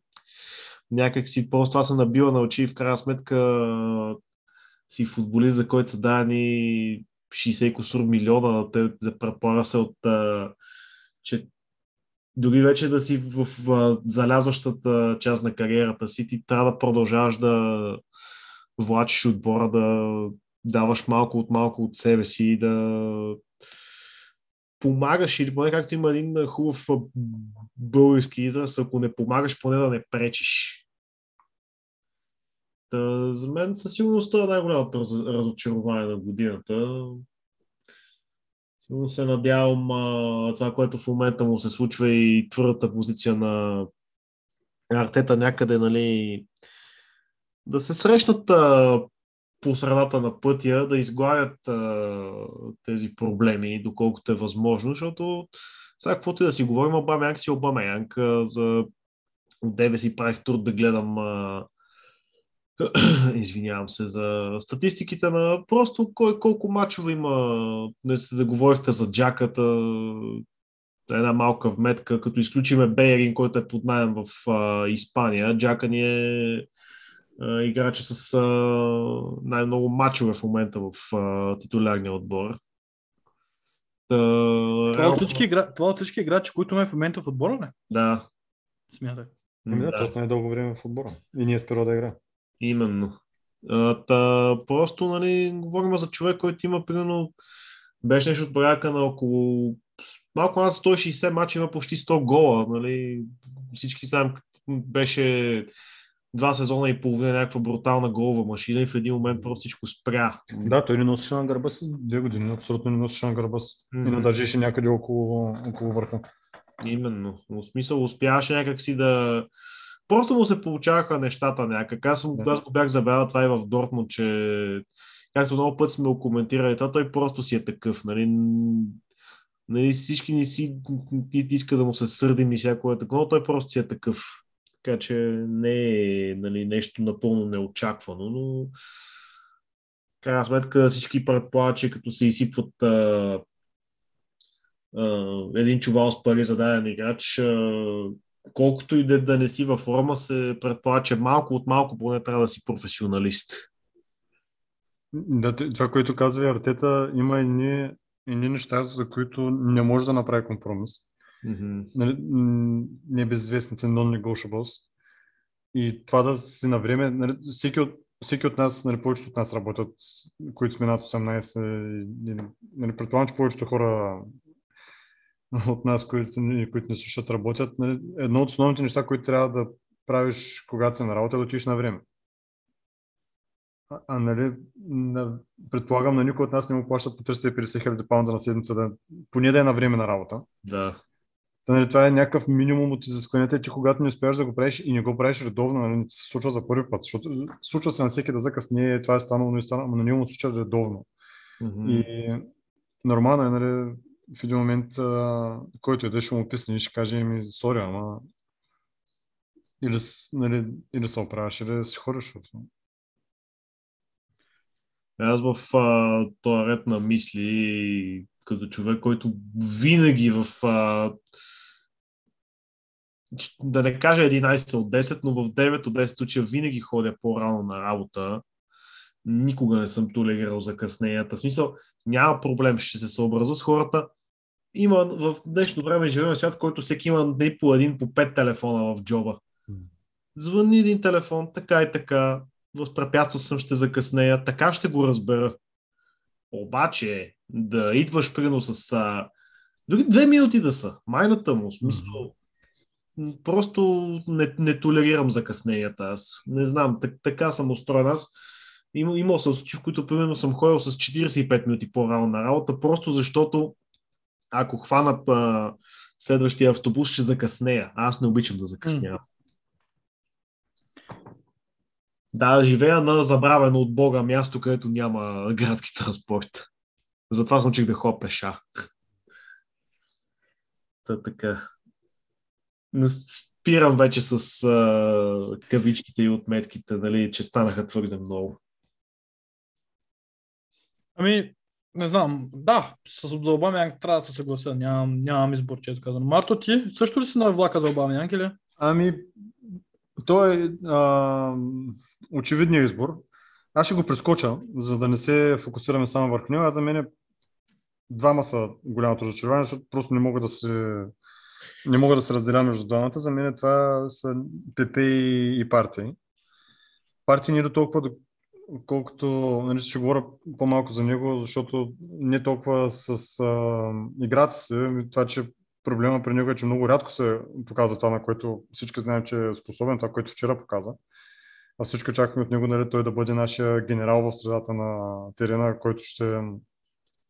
някак си просто това се набива на очи и в крайна сметка си футболист, за който са дани 60 косур милиона, те да предполага се от че дори вече да си в, в, в залязващата част на кариерата си, ти трябва да продължаваш да влачиш отбора, да даваш малко от малко от себе си, да помагаш или поне както има един хубав български израз, ако не помагаш, поне да не пречиш. Та, за мен със сигурност това е най-голямото раз- разочарование на годината. Сигурно се надявам а, това, което в момента му се случва и твърдата позиция на Артета някъде, нали, да се срещнат а, по средата на пътя, да изгладят а, тези проблеми, доколкото е възможно, защото сега каквото и да си говорим, Обамянк си Обамянк, за от тебе си правих труд да гледам а, извинявам се за статистиките на просто кой колко мачове има. Не се заговорихте за джаката, една малка вметка, като изключиме Бейрин, който е под найем в а, Испания. Джака ни е а, играча с а, най-много мачове в момента в а, титулярния отбор. Та, Това от всички, игра... това от всички играчи, които ме в момента в отбора, не? Да, Смятай. Ами да, да, той е най-дълго време в отбора. И ние спира да игра. Именно. А, Та, просто, нали, говорим за човек, който има, примерно, беше нещо от порядка на около малко над 160 мача, има почти 100 гола, нали, всички знаем, беше два сезона и половина някаква брутална голова машина и в един момент просто всичко спря. Да, той не носеше на гърба си две години, абсолютно не носеше на гърба си. И не държеше някъде около, около върха. Именно. В смисъл успяваше някак си да... Просто му се получаваха нещата някак. Аз, съм, Да. аз го бях забелязал това и в Дортмунд, че както много път сме го коментирали, това той просто си е такъв. Нали? Нали, всички ни си ни иска да му се сърдим и всяко е такова, но той просто си е такъв. Така че не е нали, нещо напълно неочаквано, но крайна сметка всички предполагат, че като се изсипват а, а, един чувал с пари за даден играч, а, колкото и да, да не си във форма, се предполага, че малко от малко поне трябва да си професионалист. Да, това, което казва и Артета, има едни, едни неща, за които не може да направи компромис. Mm-hmm. Нали, м, небезизвестните non-negotiables. И това да си на време, нали, всеки, от, всеки от нас, нали, повечето от нас работят, които сме над 18, и, и, нали, предполагам, че повечето хора от нас, които, ни- които не слушат, работят. Нали, едно от основните неща, които трябва да правиш, когато си на работа, е да отидеш на време. А, а нали, на, предполагам, на никой от нас не му плащат по 350 хиляди паунда на седмица, да, поне да е на време на работа. Да. Та, нали, това е някакъв минимум от изискванията, че когато не успяваш да го правиш и не го правиш редовно, нали, не се случва за първи път, защото случва се на всеки да закъснее, това е станало, но, е станало, но на него му случва редовно. Mm-hmm. И нормално е, нали, в един момент, а, който е ще му писне и ще каже ми, сори, ама или, нали, или се оправяш, или си защото... Аз в а, този ред на мисли, като човек, който винаги в а, да не кажа 11 от 10, но в 9 от 10 случая винаги ходя по-рано на работа. Никога не съм толерирал закъсненията. В смисъл, няма проблем, ще се съобразя с хората. Има в днешно време живеем в свят, който всеки има не по един, по пет телефона в джоба. Звъни един телефон, така и така, възпрепятствал съм, ще закъснея, така ще го разбера. Обаче, да идваш прино с... А... Дори две минути да са, майната му, смисъл. Просто не, не толерирам закъсненията аз. Не знам, так, така съм устроен аз. Има, имал съм случаи, в които примерно съм ходил с 45 минути по-рано на работа, просто защото ако хвана а, следващия автобус, ще закъснея. Аз не обичам да закъснявам. Да, живея на забравено от Бога място, където няма градски транспорт. Затова съм учих да ходя пеша. Та така. Спирам вече с а, кавичките и отметките, нали, че станаха твърде много. Ами, не знам. Да, с Обамянг трябва да се съглася. Нямам, нямам избор, често казано. Марто, ти също ли си на влака за Обамянг или? Ами, то е а, очевидният избор. Аз ще го прескоча, за да не се фокусираме само върху него. Аз за мен е двама са голямото разочарование, защото просто не мога да се не мога да се разделя между двамата. За мен това са ПП и, партии. Партии не до толкова, колкото нали, ще говоря по-малко за него, защото не толкова с а, играта си, ами това, че проблема при него е, че много рядко се показва това, на което всички знаем, че е способен, това, което вчера показа. А всички очакваме от него нали, той да бъде нашия генерал в средата на терена, който ще,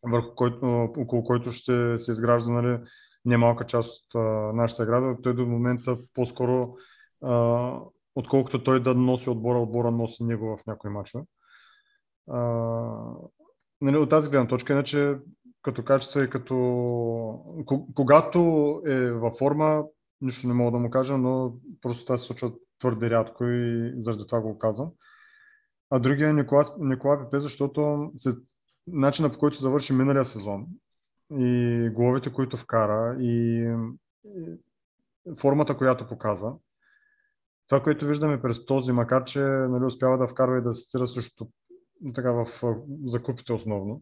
върху който, около който ще се изгражда нали, немалка част от а, нашата игра. Той до момента по-скоро, а, отколкото той да носи отбора, отбора носи него в някои мачове. А, нали, от тази гледна точка, иначе като качество и като... Ко- Когато е във форма, нищо не мога да му кажа, но просто това се случва твърде рядко и заради това го казвам. А другия е Никола, Пепе, защото след начина по който завърши миналия сезон и головите, които вкара и формата, която показа, това, което виждаме през този, макар че нали, успява да вкарва и да асистира също така в закупите основно,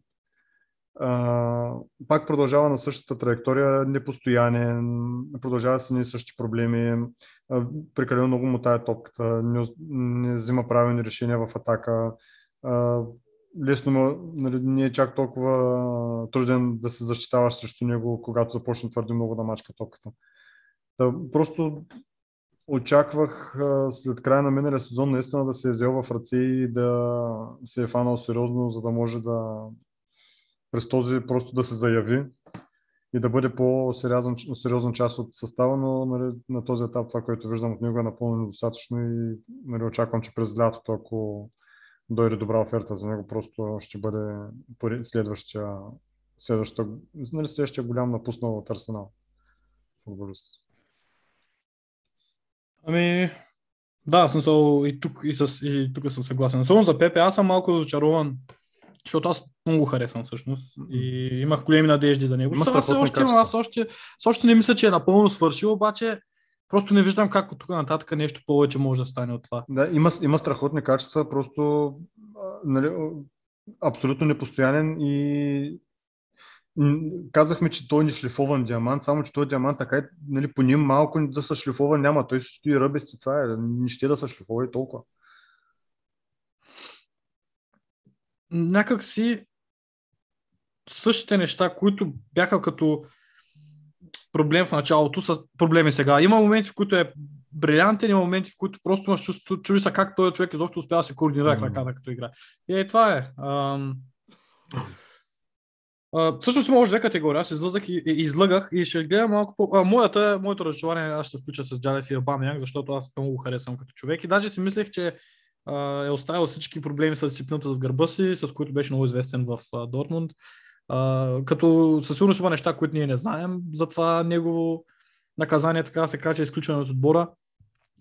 а, пак продължава на същата траектория, непостоянен, продължава с ни същи проблеми, а, прекалено много му тая топката, не, не взима правилни решения в атака, а, лесно нали, не е чак толкова труден да се защитаваш срещу него, когато започне твърде много да мачка топката. Та, просто очаквах след края на миналия сезон наистина да се е взел в ръце и да се е фанал сериозно, за да може да през този просто да се заяви и да бъде по-сериозна част от състава, но нали, на този етап това, което виждам от него е напълно недостатъчно и нали, очаквам, че през лятото, ако дойде добра оферта за него, просто ще бъде следващия, следващия, нали, следващия голям напуснал от Арсенал. Футболист. Ами, да, смисъл и тук, и, с, и тук съм съгласен. Особено за Пепе, аз съм малко разочарован, защото аз много го харесвам всъщност и имах големи надежди за него. Има Аз страхотни още, имам, аз още, още не мисля, че е напълно свършил, обаче просто не виждам как от тук нататък нещо повече може да стане от това. Да, има, има страхотни качества, просто нали, абсолютно непостоянен и казахме, че той е шлифован диамант, само че той диамант така е, нали, по ним малко да се шлифова няма. Той се стои ръбести, това е, не ще да се шлифова и толкова. Някак си същите неща, които бяха като проблем в началото, са проблеми сега. Има моменти, в които е брилянтен, има моменти, в които просто имаш чувство, чуди се как този човек изобщо успява да се координира Мгм. краката, като играе. И е, това е. Ам... Всъщност има още две категории. Аз излъзах и, и излъгах и ще гледам малко по... А, моята, моето разочарование аз ще включа с Джалет и Абамянг, защото аз много го харесвам като човек и даже си мислех, че а, е оставил всички проблеми с дисциплината в гърба си, с които беше много известен в а, Дортмунд. А, като със сигурност има неща, които ние не знаем за това негово наказание, така се каже, изключване от отбора.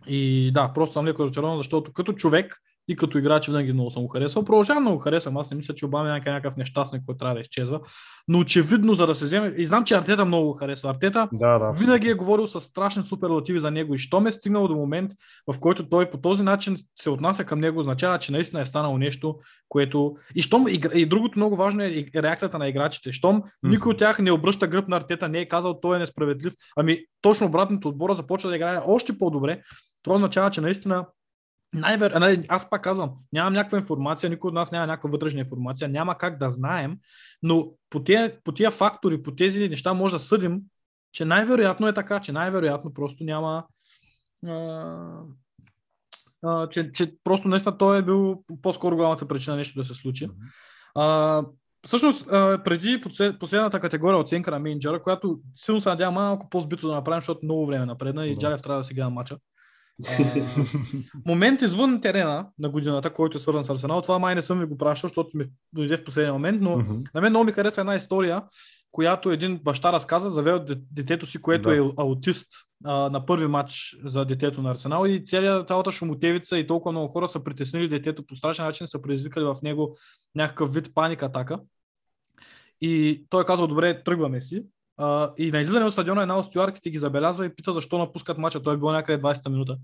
И да, просто съм леко разочарован, защото като човек и като играч винаги много съм го харесвал. Продължавам да го харесвам. Аз не мисля, че Обама е някакъв нещастник, който трябва да изчезва. Но очевидно, за да се вземе. И знам, че Артета много го харесва. Артета Да, да. винаги е говорил с страшни суперлативи за него и щом е стигнал до момент, в който той по този начин се отнася към него, означава, че наистина е станало нещо, което... И, щом, и, другото много важно е реакцията на играчите. Щом никой от тях не обръща гръб на Артета, не е казал, той е несправедлив. Ами точно обратното отбора започва да играе още по-добре. Това означава, че наистина най-вер... нали, аз пак казвам, нямам някаква информация, никой от нас няма някаква вътрешна информация, няма как да знаем, но по тия, по тия фактори, по тези неща може да съдим, че най-вероятно е така, че най-вероятно просто няма. А, а, че, че просто наистина той е бил по-скоро главната причина нещо да се случи. А, всъщност, преди послед- последната категория оценка на менеджера, която силно се надявам малко по-збито да направим, защото много време напредна и Да. Джалев трябва да си гледа матча. А, момент извън терена на годината, който е свързан с Арсенал, това май не съм ви го пращал, защото ми дойде в последния момент, но Мгм. на мен много ми харесва една история, която един баща разказа, завел де- детето си, което Да. е аутист а, на първи матч за детето на Арсенал и цялия, цялата шумотевица и толкова много хора са притеснили детето по страшен начин, са предизвикали в него някакъв вид паника атака. И той е казал, добре, тръгваме си. А, и на излизане от стадиона една от стюарките ги забелязва и пита защо напускат мача. Той е бил някъде 20-та минута.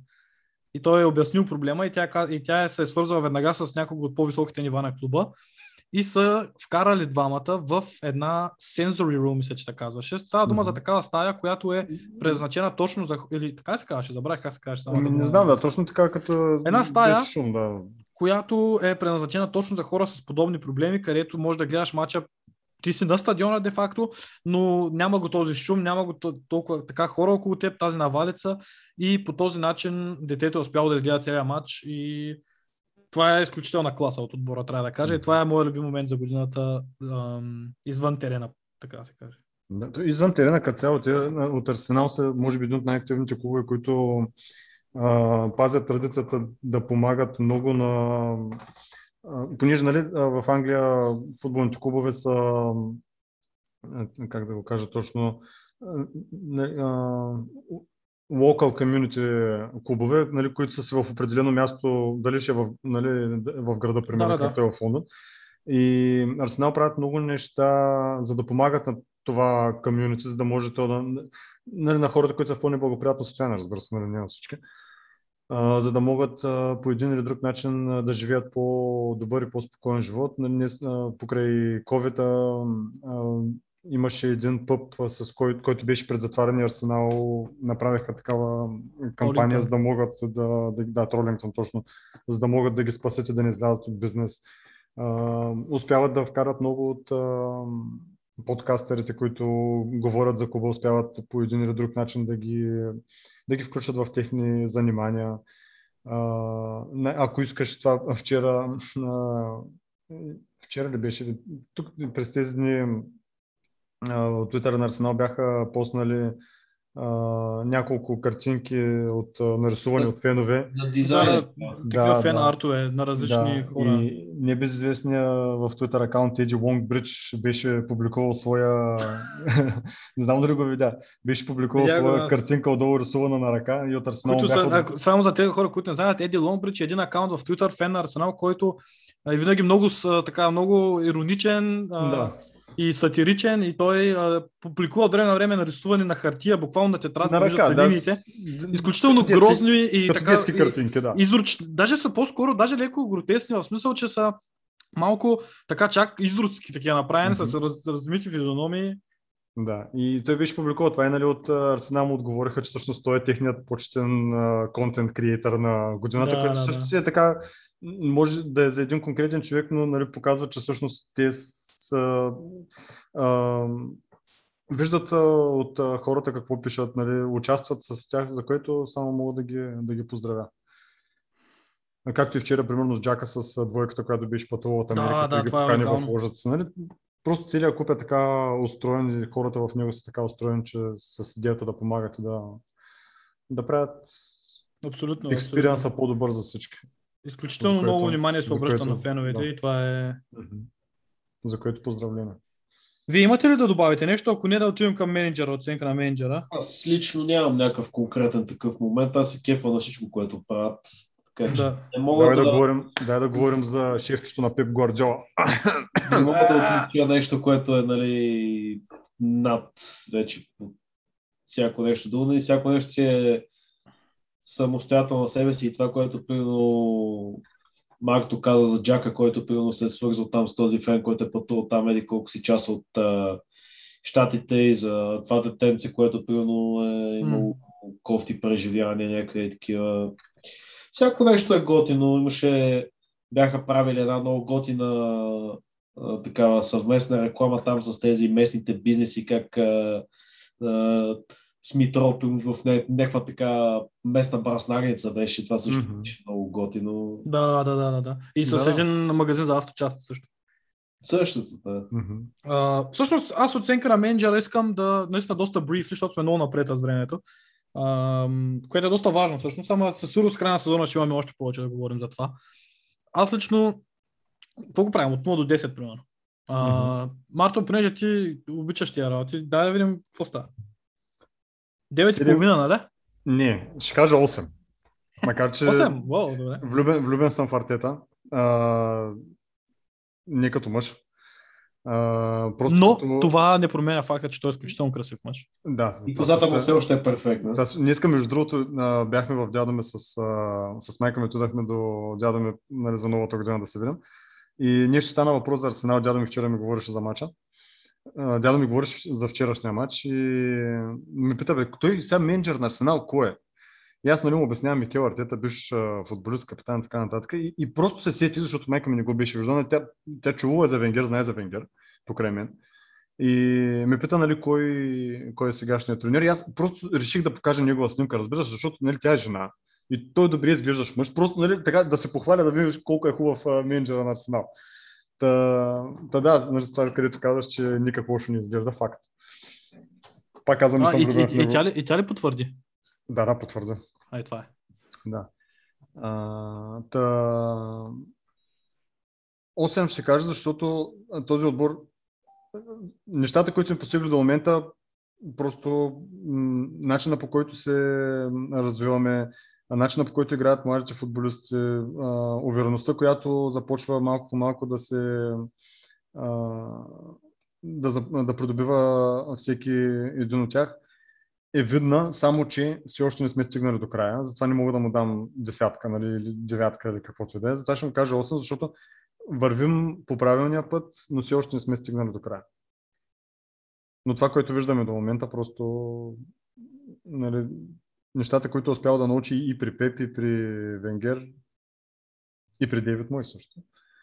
И той е обяснил проблема и тя, и тя се е свързала веднага с някого от по-високите нива на клуба и са вкарали двамата в една sensory room, мисля, че се казваше. Става дума за такава стая, която е предназначена точно за... Или така се казваше? Забравих как се казваше. самата не знам, да, точно така като... Една стая. Шум, да. която е предназначена точно за хора с подобни проблеми, където можеш да гледаш мача ти си на стадиона де-факто, но няма го този шум, няма го то- толкова така хора около теб, тази навалица и по този начин детето е успяло да изгледа целият матч и това е изключителна класа от отбора, трябва да кажа. И това е моят любим момент за годината ам, извън терена, така да се каже. Извън терена като цяло, от Арсенал са, може би, един от най-активните клубове, които а, пазят традицията да помагат много на... Понеже, нали, в Англия футболните клубове са, а, как да го кажа точно, local community клубове, нали, които са си в определено място, дали ще е в, нали, в града, примерно, Да, да, както е в Лондон. И Арсенал правят много неща, за да помагат на това комюнити, за да може то да... Нали, на хората, които са в по-неблагоприятно състояние, разбира се, нали, не на всички. а, за да могат по един или друг начин да живеят по-добър и по-спокоен живот. Покрай covid имаше един пъп, с кой, който беше пред затваряне Арсенал, направиха такава кампания, Тролингтон. за да могат да, да, да, Тролингтон точно, за да могат да ги спасят и да не излязат от бизнес. Успяват да вкарат много от подкастерите, които говорят за клуба, успяват по един или друг начин да ги, да ги включат в техни занимания. А, ако искаш това, вчера, а, вчера ли беше, тук през тези дни от Twitter на Арсенал бяха поснали а, няколко картинки от нарисувани от фенове. На дизайна. Такива Да, фен да. артове на различни хора. И небезизвестния в Twitter акаунт Еди Лонгбридж беше публикувал своя... не знам дали го видя. Беше публикувал своя да. картинка отдолу рисувана на ръка и от Арсенал са, ако- само за тези хора, които не знаят, Еди Лонгбридж е един акаунт в Twitter, фен на Арсенал, който е винаги много, с- така, много ироничен а, Да. И сатиричен и той а, публикува от време на време нарисувани на хартия, буквално на тетрадка, на виждат ръка, да. линиите. с- Изключително детски- грозни и така. детски картинки, да. изруч... Даже са по-скоро, даже леко гротесни, в смисъл, че са малко така чак изродски такива направени, Мгм. с раз, размити физиономии. Да, и той беше публикувал това и нали, от Арсенал му отговориха, че всъщност той е техният почетен контент креатор на годината, Да, който да, също да. си е така, може да е за един конкретен човек, но нали, показва, че всъщност те са, а, виждат а, от а, хората какво пишат, нали, участват с тях, за което само мога да ги, да ги поздравя. А Както и вчера, примерно с Джака с а, двойката, която беше пътувала от Да, Америка, да, той ги това е покани в ложата. Нали? Просто целият куп е така устроен и хората в него са така устроени, че с идеята да помагат и да, да правят Абсолютно. абсолютно. експириенса по-добър за всички. Изключително което- много внимание се обръща което- на феновете да. и това е... За което поздравления. Вие имате ли да добавите нещо? Ако не да отидем към менеджера, оценка на менеджера. Аз лично нямам някакъв конкретен такъв момент. Аз се кефа на всичко, което правят. Така че Да. не мога Давай да, да, говорим, дай да говорим за шефчето на Пеп Гвардиола. не мога да отлича нещо, което е нали, над вече всяко нещо друго. И всяко нещо си е самостоятелно на себе си и това, което примерно Марто каза за Джака, който примерно се е свързал там с този фен, който е пътувал там еди колко си част от а, щатите и за това детенце, което примерно е имало кофти преживявания, някъде такива. Всяко нещо е готино. Имаше, бяха правили една много готина а, такава съвместна реклама там с тези местните бизнеси, как а, а, Смитро в ня- някаква така местна браснарница беше. Това също Мгм. беше много готино. Да, да, да, да, да. И с Да. един магазин за авточасти също. Същото, да. Мгм. А, всъщност, аз оценка на менеджера искам да, наистина доста брифли, защото сме много напред с времето, а, което е доста важно всъщност, само със сигурност края на сезона ще имаме още повече да говорим за това. Аз лично, какво го правим? От 0 до 10, примерно. А, Марто, понеже ти обичаш тия работи, дай да видим какво става. 9 и Седем. половина, нали? Не, ще кажа 8. Макар, че 8? Вау, добре. влюбен, влюбен съм в Артета. А, не като мъж. А, просто Но като... това не променя факта, че той е изключително красив мъж. Да. И козата му е- все още е перфектна. Аз днеска, между другото, бяхме в дядо ми с, с майка ми, отидахме до дядо ми нали, за новата година да се видим. И нещо стана въпрос за Арсенал. Дядо ми вчера ми говореше за мача. Дядо ми говореше за вчерашния матч и ми пита, бе, той сега менеджер на Арсенал, кой е? И аз нали му обяснявам Микел Артета, бивш а, футболист, капитан и така нататък. И, и просто се сети, защото майка ми не го беше виждала. Тя, тя чувала е за Венгер, знае за Венгер, покрай мен. И ме пита, нали, кой, кой е сегашният тренер. И аз просто реших да покажа негова снимка, разбираш, защото нали, тя е жена. И той добре изглеждаш мъж. Просто нали, така, да се похваля да видиш колко е хубав менеджера на Арсенал. Та, та да, нали, това, където казваш, че никак лошо не изглежда факт. Пак казвам, не А, съм и, и, и, тя ли, и тя ли потвърди? Да, да, потвърдя. Ай, това е. Да. А, та... 8 ще кажа, защото този отбор, нещата, които сме постигли до момента, просто начина по който се развиваме, начина по който играят младите футболисти, увереността, която започва малко по малко да се да, да придобива всеки един от тях. е видна, само че все още не сме стигнали до края. Затова не мога да му дам десятка нали, или девятка или каквото и да е. Затова ще му кажа 8, защото вървим по правилния път, но все още не сме стигнали до края. Но това, което виждаме до момента, просто нали, нещата, които е успял да научи и при Пеп, и при Венгер, и при Дейвид Мой също.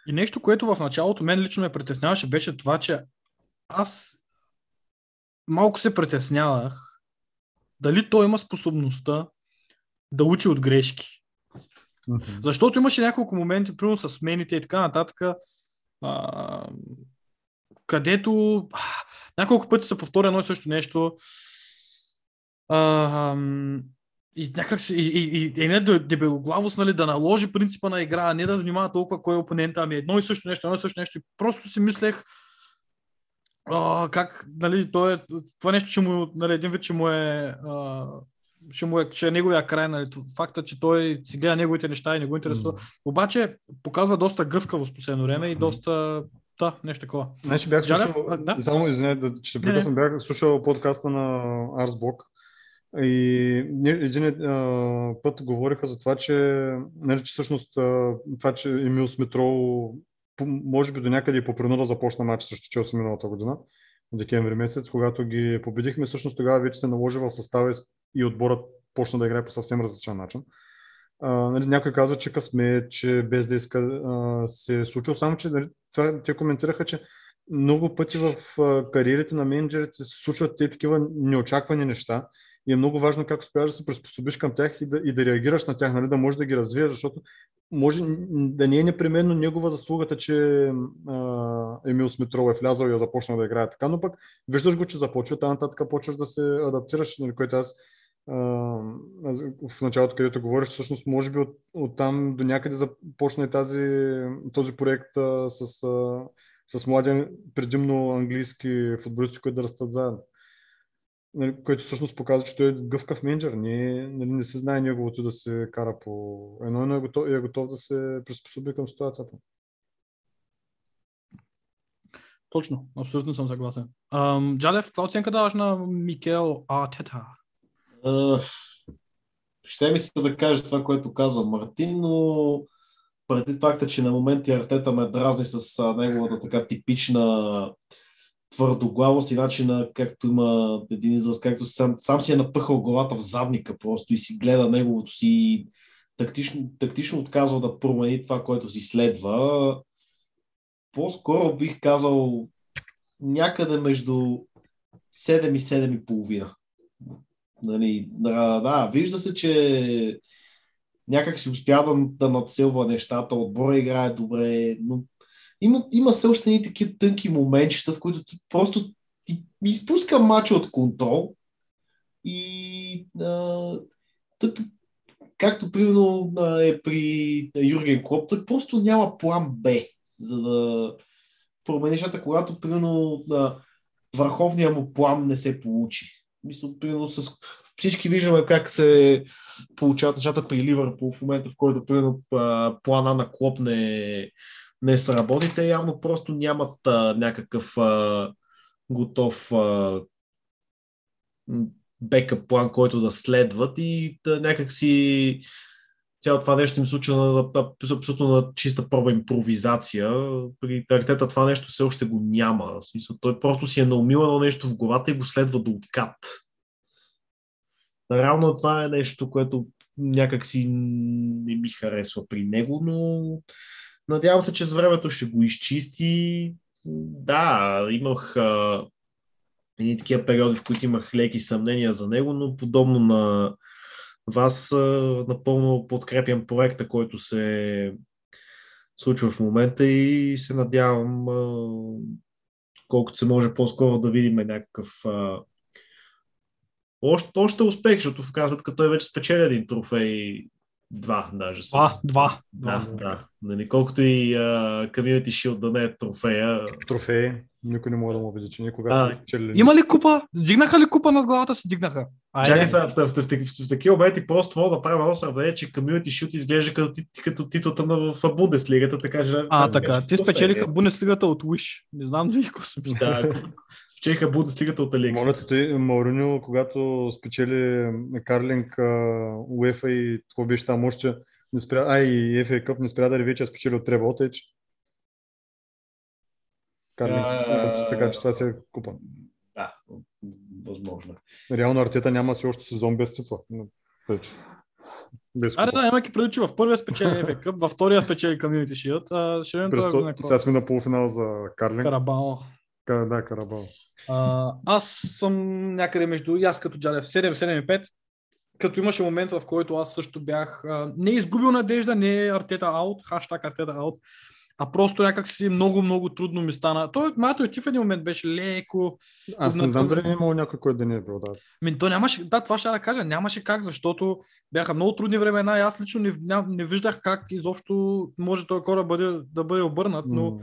И нещо, което в началото мен лично ме притесняваше, беше това, че аз малко се притеснявах дали той има способността да учи от грешки. Защото имаше няколко моменти, примерно с смените и така нататък, а, където а, няколко пъти се повторя едно и също нещо. А, ам, и някак си, и, и, и, не дебелоглавост, нали, да наложи принципа на игра, а не да внимава толкова кой е опонента, ами едно и също нещо, едно и също нещо. И просто си мислех, а, как, нали, то е, това нещо, че му, нали, един вид, че му е, а, ще му е, че е неговия край, нали, факта, че той си гледа неговите неща и не го интересува. Mm. Обаче показва доста гъвкавост последно време и доста, да, нещо такова. Значи бях слушал, а, да? само извиня, да, ще прекъсвам, бях слушал подкаста на Арсбок и един а, път говориха за това, че, нали, че всъщност това, че Емил Смитрол може би до някъде и по принуда започна матч срещу Челси миналата година, в декември месец, когато ги победихме, всъщност тогава вече се наложи в състава и- и отборът почна да играе по съвсем различен начин. А, нали, някой каза, че късмет, че без да иска а, се е случило, само че нали, това, те коментираха, че много пъти в кариерите на менеджерите се случват те такива неочаквани неща и е много важно как успяваш да се приспособиш към тях и да, и да реагираш на тях, нали, да можеш да ги развиеш, защото може да не е непременно негова заслугата, че а, Емил Смитров е влязал и е започнал да играе така, но пък виждаш го, че започва, тази нататък почваш да се адаптираш, нали, което аз в началото, където говориш, всъщност може би от, от там до някъде започна и тази, този проект а, с, а, с млади, предимно английски футболисти, които да растат заедно. Нали, което всъщност показва, че той е гъвкав менеджер. Не, нали, не се знае неговото да се кара по едно, но е готов, е готов да се приспособи към ситуацията. Точно, абсолютно съм съгласен. Ам, Джалев, каква оценка даваш на Микел Артета? А, Ще ми се да кажа това, което каза Мартин, но преди факта, че на моменти Артета ме дразни с неговата така типична твърдоглавост и начина, както има един израз, както сам, сам си е напъхал главата в задника просто и си гледа неговото си тактично, тактично отказва да промени това, което си следва. По-скоро бих казал някъде между 7 и 7 и половина. Нали, да, да, вижда се, че някак си успя да, да надселва нещата, отбора играе добре, но има, има все още ни такива тънки моментчета, в които просто ти изпуска матча от контрол и а, той, както примерно е при Юрген Клоп, той просто няма план Б, за да промени нещата, когато примерно а, върховния му план не се получи. Мисля, примерно с всички виждаме как се получават нещата при Ливърпул в момента, в който примерно плана на Клоп не, не сработи. Те явно просто нямат а, някакъв а, готов а, бекъп план, който да следват и да, някак си цялото това нещо им случва на, абсолютно на чиста проба импровизация. При Артета това нещо все още го няма. В смисъл, той просто си е наумил едно нещо в главата и го следва до откат. Реално това е нещо, което някак си не ми харесва при него, но надявам се, че с времето ще го изчисти. Да, имах а, едни такива периоди, в които имах леки съмнения за него, но подобно на вас а, напълно подкрепям проекта, който се случва в момента и се надявам а, колкото се може по-скоро да видим някакъв а, още, още успех, защото в крайна сметка той вече спечели един трофей, два даже. С... Два, два. Да, два. да. Нали, колкото и uh, Community Shield да не е трофея. Трофеи, никой не може да му убеди, че никога А, сме спечелили. Има ли купа? Дигнаха ли купа над главата си? Дигнаха. Айде. Чакай сега, в, в, в, в, в такива моменти просто мога да правя едно сравнение, че Community Shield изглежда като, ти- като титлата на в Бундеслигата, така че... А, така. доста спечелиха е. Бундеслигата от Wish. Не знам дали го съм Да, Спечелиха Бундеслигата от Алиекс. Моля те, Мауриньо, когато спечели Карлинг, УЕФА и какво беше там още, не спря, а и ЕФА Къп не спря да реве, че е спечели от Трево, тъй че Карлинг, А, така че това се е купа. Да, възможно. Реално Артета няма си още сезон без титла. но Тъй че. Без Аре, да, имайки преди, че в първия спечели FA Cup, във втория спечели Community Shield, а ще видим това Сега сме на полуфинал за Карлинг. Карабао. Да, Карабал. А, аз съм някъде между, и аз като Джалев, 7, 7 и 5. Като имаше момент, в който аз също бях а, не изгубил надежда, не Артета аут, хаштаг Артета аут, а просто някак си много, много трудно ми стана. Той, моето в един момент беше леко. Аз не знам на- дали е имало някой, който да не е бил. Да. Ми, то нямаше, да, това ще да кажа, нямаше как, защото бяха много трудни времена и аз лично не, ням, не виждах как изобщо може този кораб да бъде, да бъде обърнат, но М.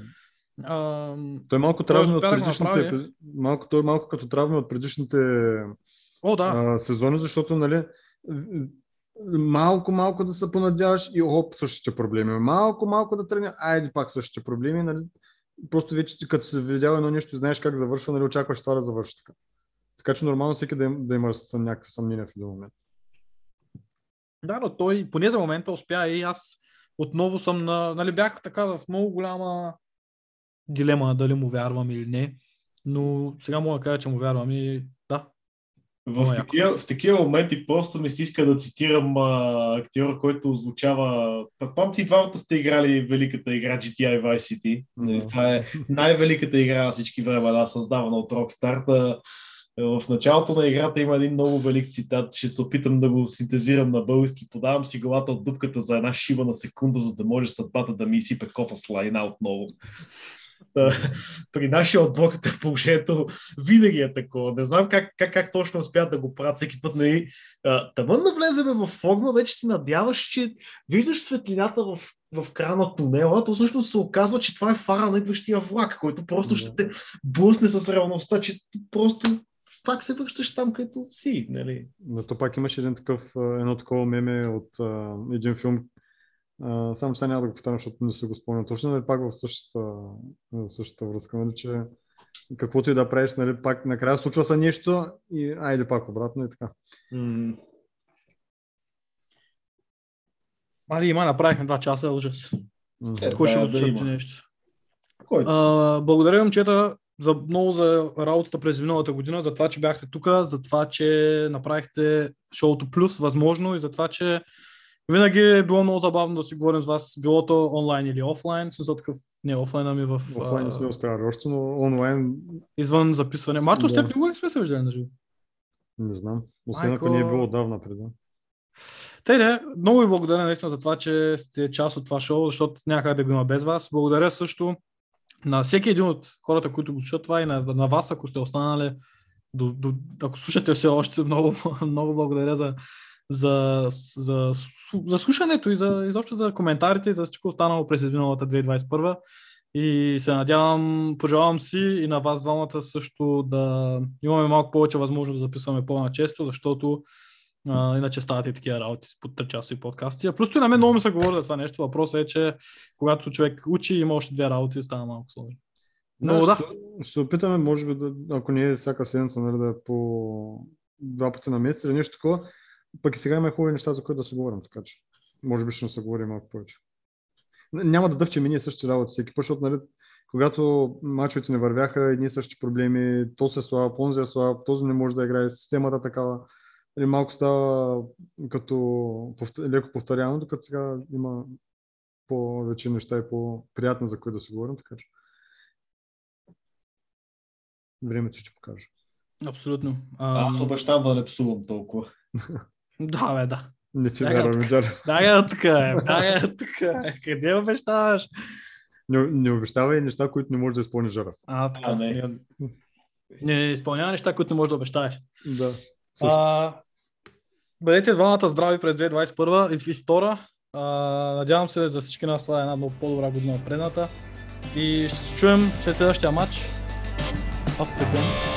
а, Той е малко Той травми от да предишните. направи. Малко, той е малко като травми от предишните о да, а, сезони, защото нали, малко, малко да се понадяваш и оп, същите проблеми. Малко, малко да тръгне, айде пак същите проблеми. Нали. Просто вече ти като се видял едно нещо знаеш как завършва, нали, очакваш това да завърши така. Така че нормално всеки да, да има съм, някакви съмнения в един момент. да, но той поне за момента успя и аз отново съм на, нали бях така в много голяма дилема дали му вярвам или не, но сега мога да кажа, че му вярвам и да, В яко. такива, в такива моменти просто ми се иска да цитирам а, актьора, който озвучава. Предполагам, ти двамата сте играли великата игра GTI Vice City. Да. Това е най-великата игра на всички времена, създавана от Rockstar. Та, В началото на играта има един много велик цитат. Ще се опитам да го синтезирам на български. Подавам си главата от дупката за една шиба на секунда, за да може съдбата да ми изсипе кофа с лайна отново. При нашия отбор положението винаги е такова. Не знам как, как, как точно успят да го правят всеки път. Нали. Тъмън да влеземе в форма, вече си надяваш, че виждаш светлината в, в края на тунела, то всъщност се оказва, че това е фара на идващия влак, който просто ще те блъсне с реалността, че ти просто пак се връщаш там, където си. Нали. Но то пак имаше един такъв, едно такова меме от а, един филм. А, само сега няма да го повтарям, защото не се го спомням точно, но е пак в същата, в същата връзка, нали, че каквото и да правиш, нали, пак накрая случва се нещо и айде пак обратно и така. М, Али, има, направихме два часа, ужас. Е, Кой ще го да нещо? Кой? А, благодаря момчета, за, много за работата през миналата година, за това, че бяхте тук, за това, че направихте шоуто плюс възможно и за това, че винаги е било много забавно да си говорим с вас, било то онлайн или офлайн, с такъв не офлайн, ами в, Офлайн не сме успяли още, но онлайн извън записване. Марто, с Да. теб никога не сме се виждали на живо. не знам. Освен Майко. ако не е било отдавна преди. Тъй де, много ви благодаря наистина за това, че сте част от това шоу, защото няма как да го има без вас. Благодаря също на всеки един от хората, които го слушат това и на, на вас, ако сте останали, до, до, ако слушате все още, много, много благодаря за, за, за, за слушането и за, изобщо за коментарите и за всичко останало през изминалата 2021. И се надявам, пожелавам си и на вас двамата също да имаме малко повече възможност да записваме по-начесто, защото а, иначе стават и такива работи с по 3 часови подкасти. А просто и на мен много ми се говори за това нещо. Въпросът е, че когато човек учи, има още две работи, става малко сложно. Но да. Ще, се- ще опитаме, може би, да, ако не е всяка седмица, нали, да е по два пъти на месец или нещо такова. Пък и сега има хубави неща, за които да се говорим, така че може би ще не се говори малко повече. Няма да дъвчем и ние същи работи всеки път, защото нали, когато мачовете не вървяха, едни и същи проблеми, то се слава, понзи е слава, този не може да играе, системата такава. Или малко става като леко повторяно, докато сега има повече неща и по-приятни, за които да се говорим, така че времето ще покаже. Абсолютно. А, аз обещавам да не псувам толкова. да, бе, да. Не ти вярвам, така. Джаре. Да, тук е, да, е. Къде обещаваш? Не, не обещавай неща, които не можеш да изпълниш Жара. А, така. А, не. Не, не, не изпълнява неща, които не можеш да обещаеш. Да. Също. А, бъдете двамата здрави през 2021 и 2022. А, надявам се за всички нас това е една много по-добра година от предната. И ще се чуем след следващия матч. В Пекон.